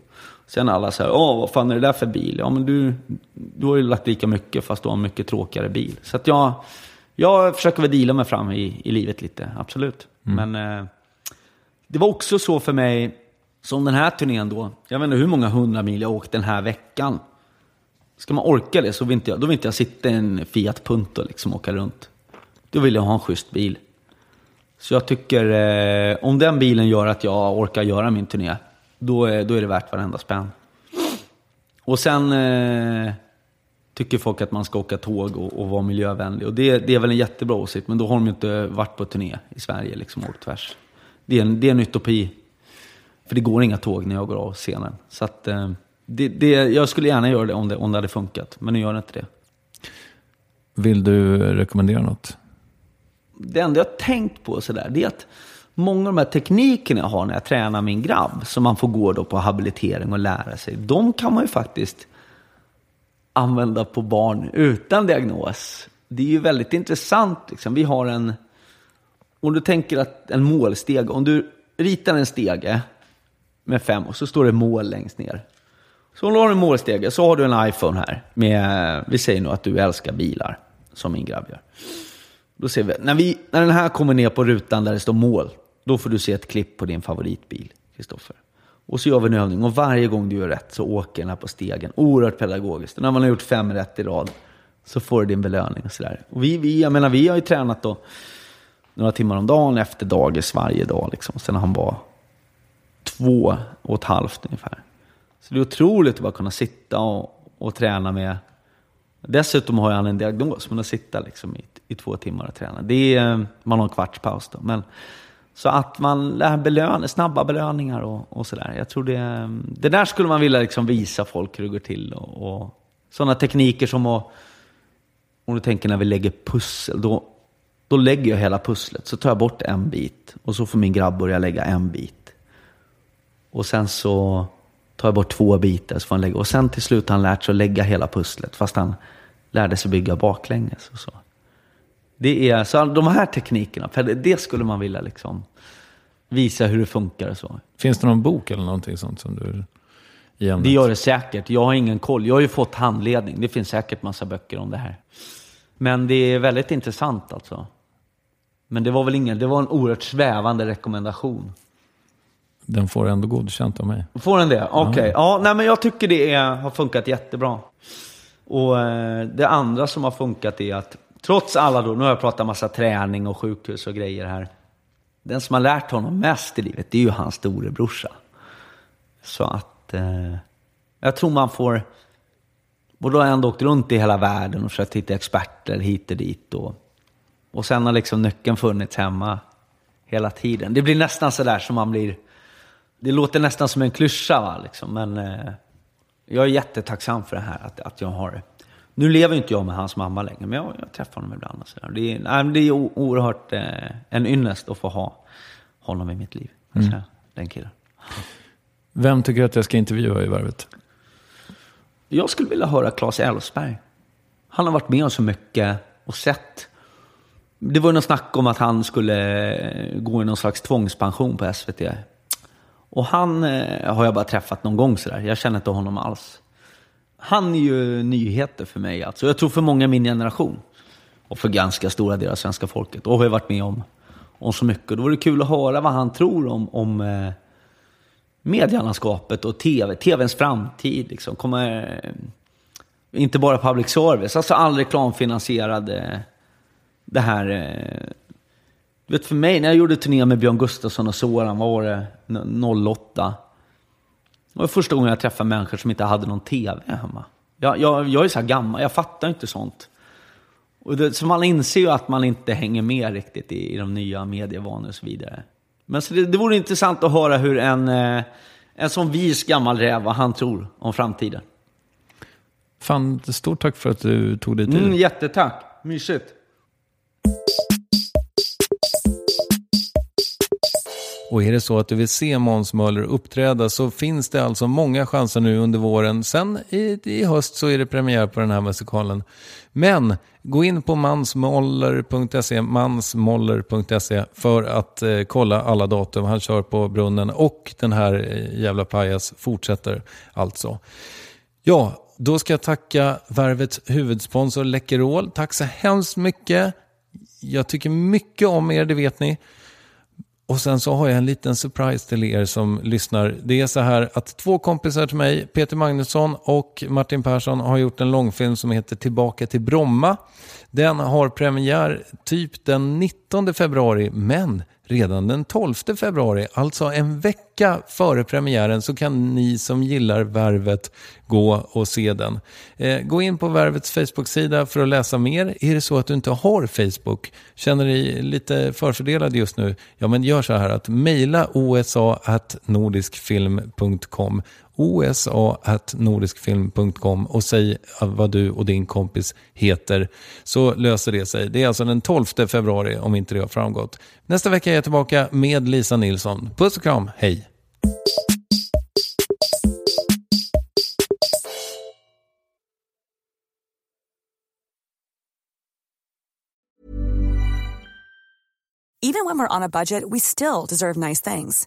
Sen alla säger, åh vad fan är det där för bil? Ja men du, du har ju lagt lika mycket fast du har en mycket tråkigare bil. Så att jag, jag försöker väl deala mig fram i, i livet lite, absolut. Mm. Men eh, det var också så för mig, som den här turnén då, jag vet inte hur många hundra mil jag åkt den här veckan. Ska man orka det så vill inte jag, då vill inte jag sitta i en Fiat Punto liksom och åka runt. Då vill jag ha en schysst bil. Så jag tycker, eh, om den bilen gör att jag orkar göra min turné, då är, då är det värt varenda spänn. Och sen eh, tycker folk att man ska åka tåg och, och vara miljövänlig. Och det, det, är väl en jättebra åsikt, men då har de ju inte varit på turné i Sverige liksom, och åkt tvärs. Det är, en, det är en utopi. För det går inga tåg när jag går av scenen. Så att, eh, det, det, jag skulle gärna göra det om, det om det hade funkat, men nu gör det inte det. Vill du rekommendera något? det enda jag tänkt på sådär, det är att många av de här teknikerna jag har när jag tränar min grabb, som man får gå då på habilitering och lära sig, de kan man ju faktiskt använda på barn utan diagnos. Det är ju väldigt intressant. Liksom. Vi har en, om du tänker att en målsteg, om du ritar en stege med fem och så står det mål längst ner. Så om du har en målstege så har du en iPhone här med, vi säger nu att du älskar bilar, som min grabb gör. Då ser vi, när, vi, när den här kommer ner på rutan där det står mål, då får du se ett klipp på din favoritbil, Kristoffer. Och så gör vi en övning och varje gång du gör rätt så åker den här på stegen. Oerhört pedagogiskt. Och när man har gjort fem rätt i rad så får du din belöning och sådär. Och vi, vi, jag menar, vi har ju tränat då några timmar om dagen efter dagis varje dag. Liksom. Sen han var två och ett halvt ungefär. Så det är otroligt att bara kunna sitta och, och träna med Dessutom har han en diagnos, men att sitta liksom i, i två timmar och träna. Det är, man har en kvarts paus då. Men, så att man lär belön, snabba belöningar och, och sådär. Jag tror det, det där skulle man vilja liksom visa folk hur det går till. Och, och sådana tekniker som att, om du tänker när vi lägger pussel, då, då lägger jag hela pusslet. Så tar jag bort en bit och så får min grabb börja lägga en bit. Och sen så tar jag bort två bitar så får han lägga. Och sen till slut har han lärt sig att lägga hela pusslet. Fast han lärde sig bygga baklänges och så. Det är, så de här teknikerna, för det skulle man vilja liksom visa hur det funkar och så. Finns det någon bok eller någonting sånt som du i Det gör det säkert. Jag har ingen koll. Jag har ju fått handledning. Det finns säkert massa böcker om det här. Men det är väldigt intressant alltså. Men det var väl ingen, det var en oerhört svävande rekommendation. Den får ändå godkänt av mig. Får den det? Okej. Okay. Ja. ja, nej, men jag tycker det är, har funkat jättebra. Och eh, det andra som har funkat är att trots alla då, nu har jag pratat massa träning och sjukhus och grejer här. Den som har lärt honom mest i livet, det är ju hans storebrorsa. Så att eh, jag tror man får, och då har jag ändå åkt runt i hela världen och försökt hitta experter hit och dit. Och, och sen har liksom nyckeln funnits hemma hela tiden. Det blir nästan sådär som man blir, det låter nästan som en klyscha va, liksom, men eh, jag är jättetacksam för det här, att, att jag har Nu lever inte jag med hans mamma längre, men jag, jag träffar honom ibland. Och så Det, är, nej, det är oerhört eh, en ynnest att få ha honom i mitt liv. Mm. den killen. Vem tycker du att jag ska intervjua i Värvet? Jag skulle vilja höra Claes Elfsberg. Han har varit med om så mycket och sett. Det var ju något snack om att han skulle gå i någon slags tvångspension på SVT. Och han eh, har jag bara träffat någon gång sådär. Jag känner inte honom alls. Han är ju nyheter för mig alltså. Jag tror för många i min generation. Och för ganska stora delar av svenska folket. Och har jag varit med om, om så mycket. Då vore det kul att höra vad han tror om, om eh, medielandskapet och tv. TVns framtid liksom. Kommer, eh, inte bara public service. Alltså all reklamfinansierad eh, det här eh, vet för mig, när jag gjorde turné med Björn Gustafsson och Soran, vad var det? 08. Det var första gången jag träffade människor som inte hade någon TV hemma. Jag, jag, jag är så här gammal, jag fattar inte sånt. Och det, så man inser ju att man inte hänger med riktigt i, i de nya medievanor och så vidare. Men så det, det vore intressant att höra hur en, eh, en sån vis gammal räv, vad han tror om framtiden. Fan, stort tack för att du tog dig tid. Mm, jättetack, mysigt. Och är det så att du vill se Måns Möller uppträda så finns det alltså många chanser nu under våren. Sen i, i höst så är det premiär på den här musikalen. Men gå in på mansmoller.se, mansmoller.se för att eh, kolla alla datum. Han kör på Brunnen och den här eh, jävla pajas fortsätter alltså. Ja, då ska jag tacka Värvets huvudsponsor Läkerol. Tack så hemskt mycket. Jag tycker mycket om er, det vet ni. Och sen så har jag en liten surprise till er som lyssnar. Det är så här att två kompisar till mig, Peter Magnusson och Martin Persson, har gjort en långfilm som heter Tillbaka till Bromma. Den har premiär typ den 19 februari, men redan den 12 februari, alltså en vecka före premiären, så kan ni som gillar Värvet gå och se den. Eh, gå in på Värvets Facebook-sida för att läsa mer. Är det så att du inte har Facebook, känner dig lite förfördelad just nu, ja men gör så här att mejla osa.nordiskfilm.com osa.nordiskfilm.com och säg vad du och din kompis heter så löser det sig. Det är alltså den 12 februari om inte det har framgått. Nästa vecka är jag tillbaka med Lisa Nilsson. Puss och kram, hej! Even when we're on a budget, we still deserve nice things.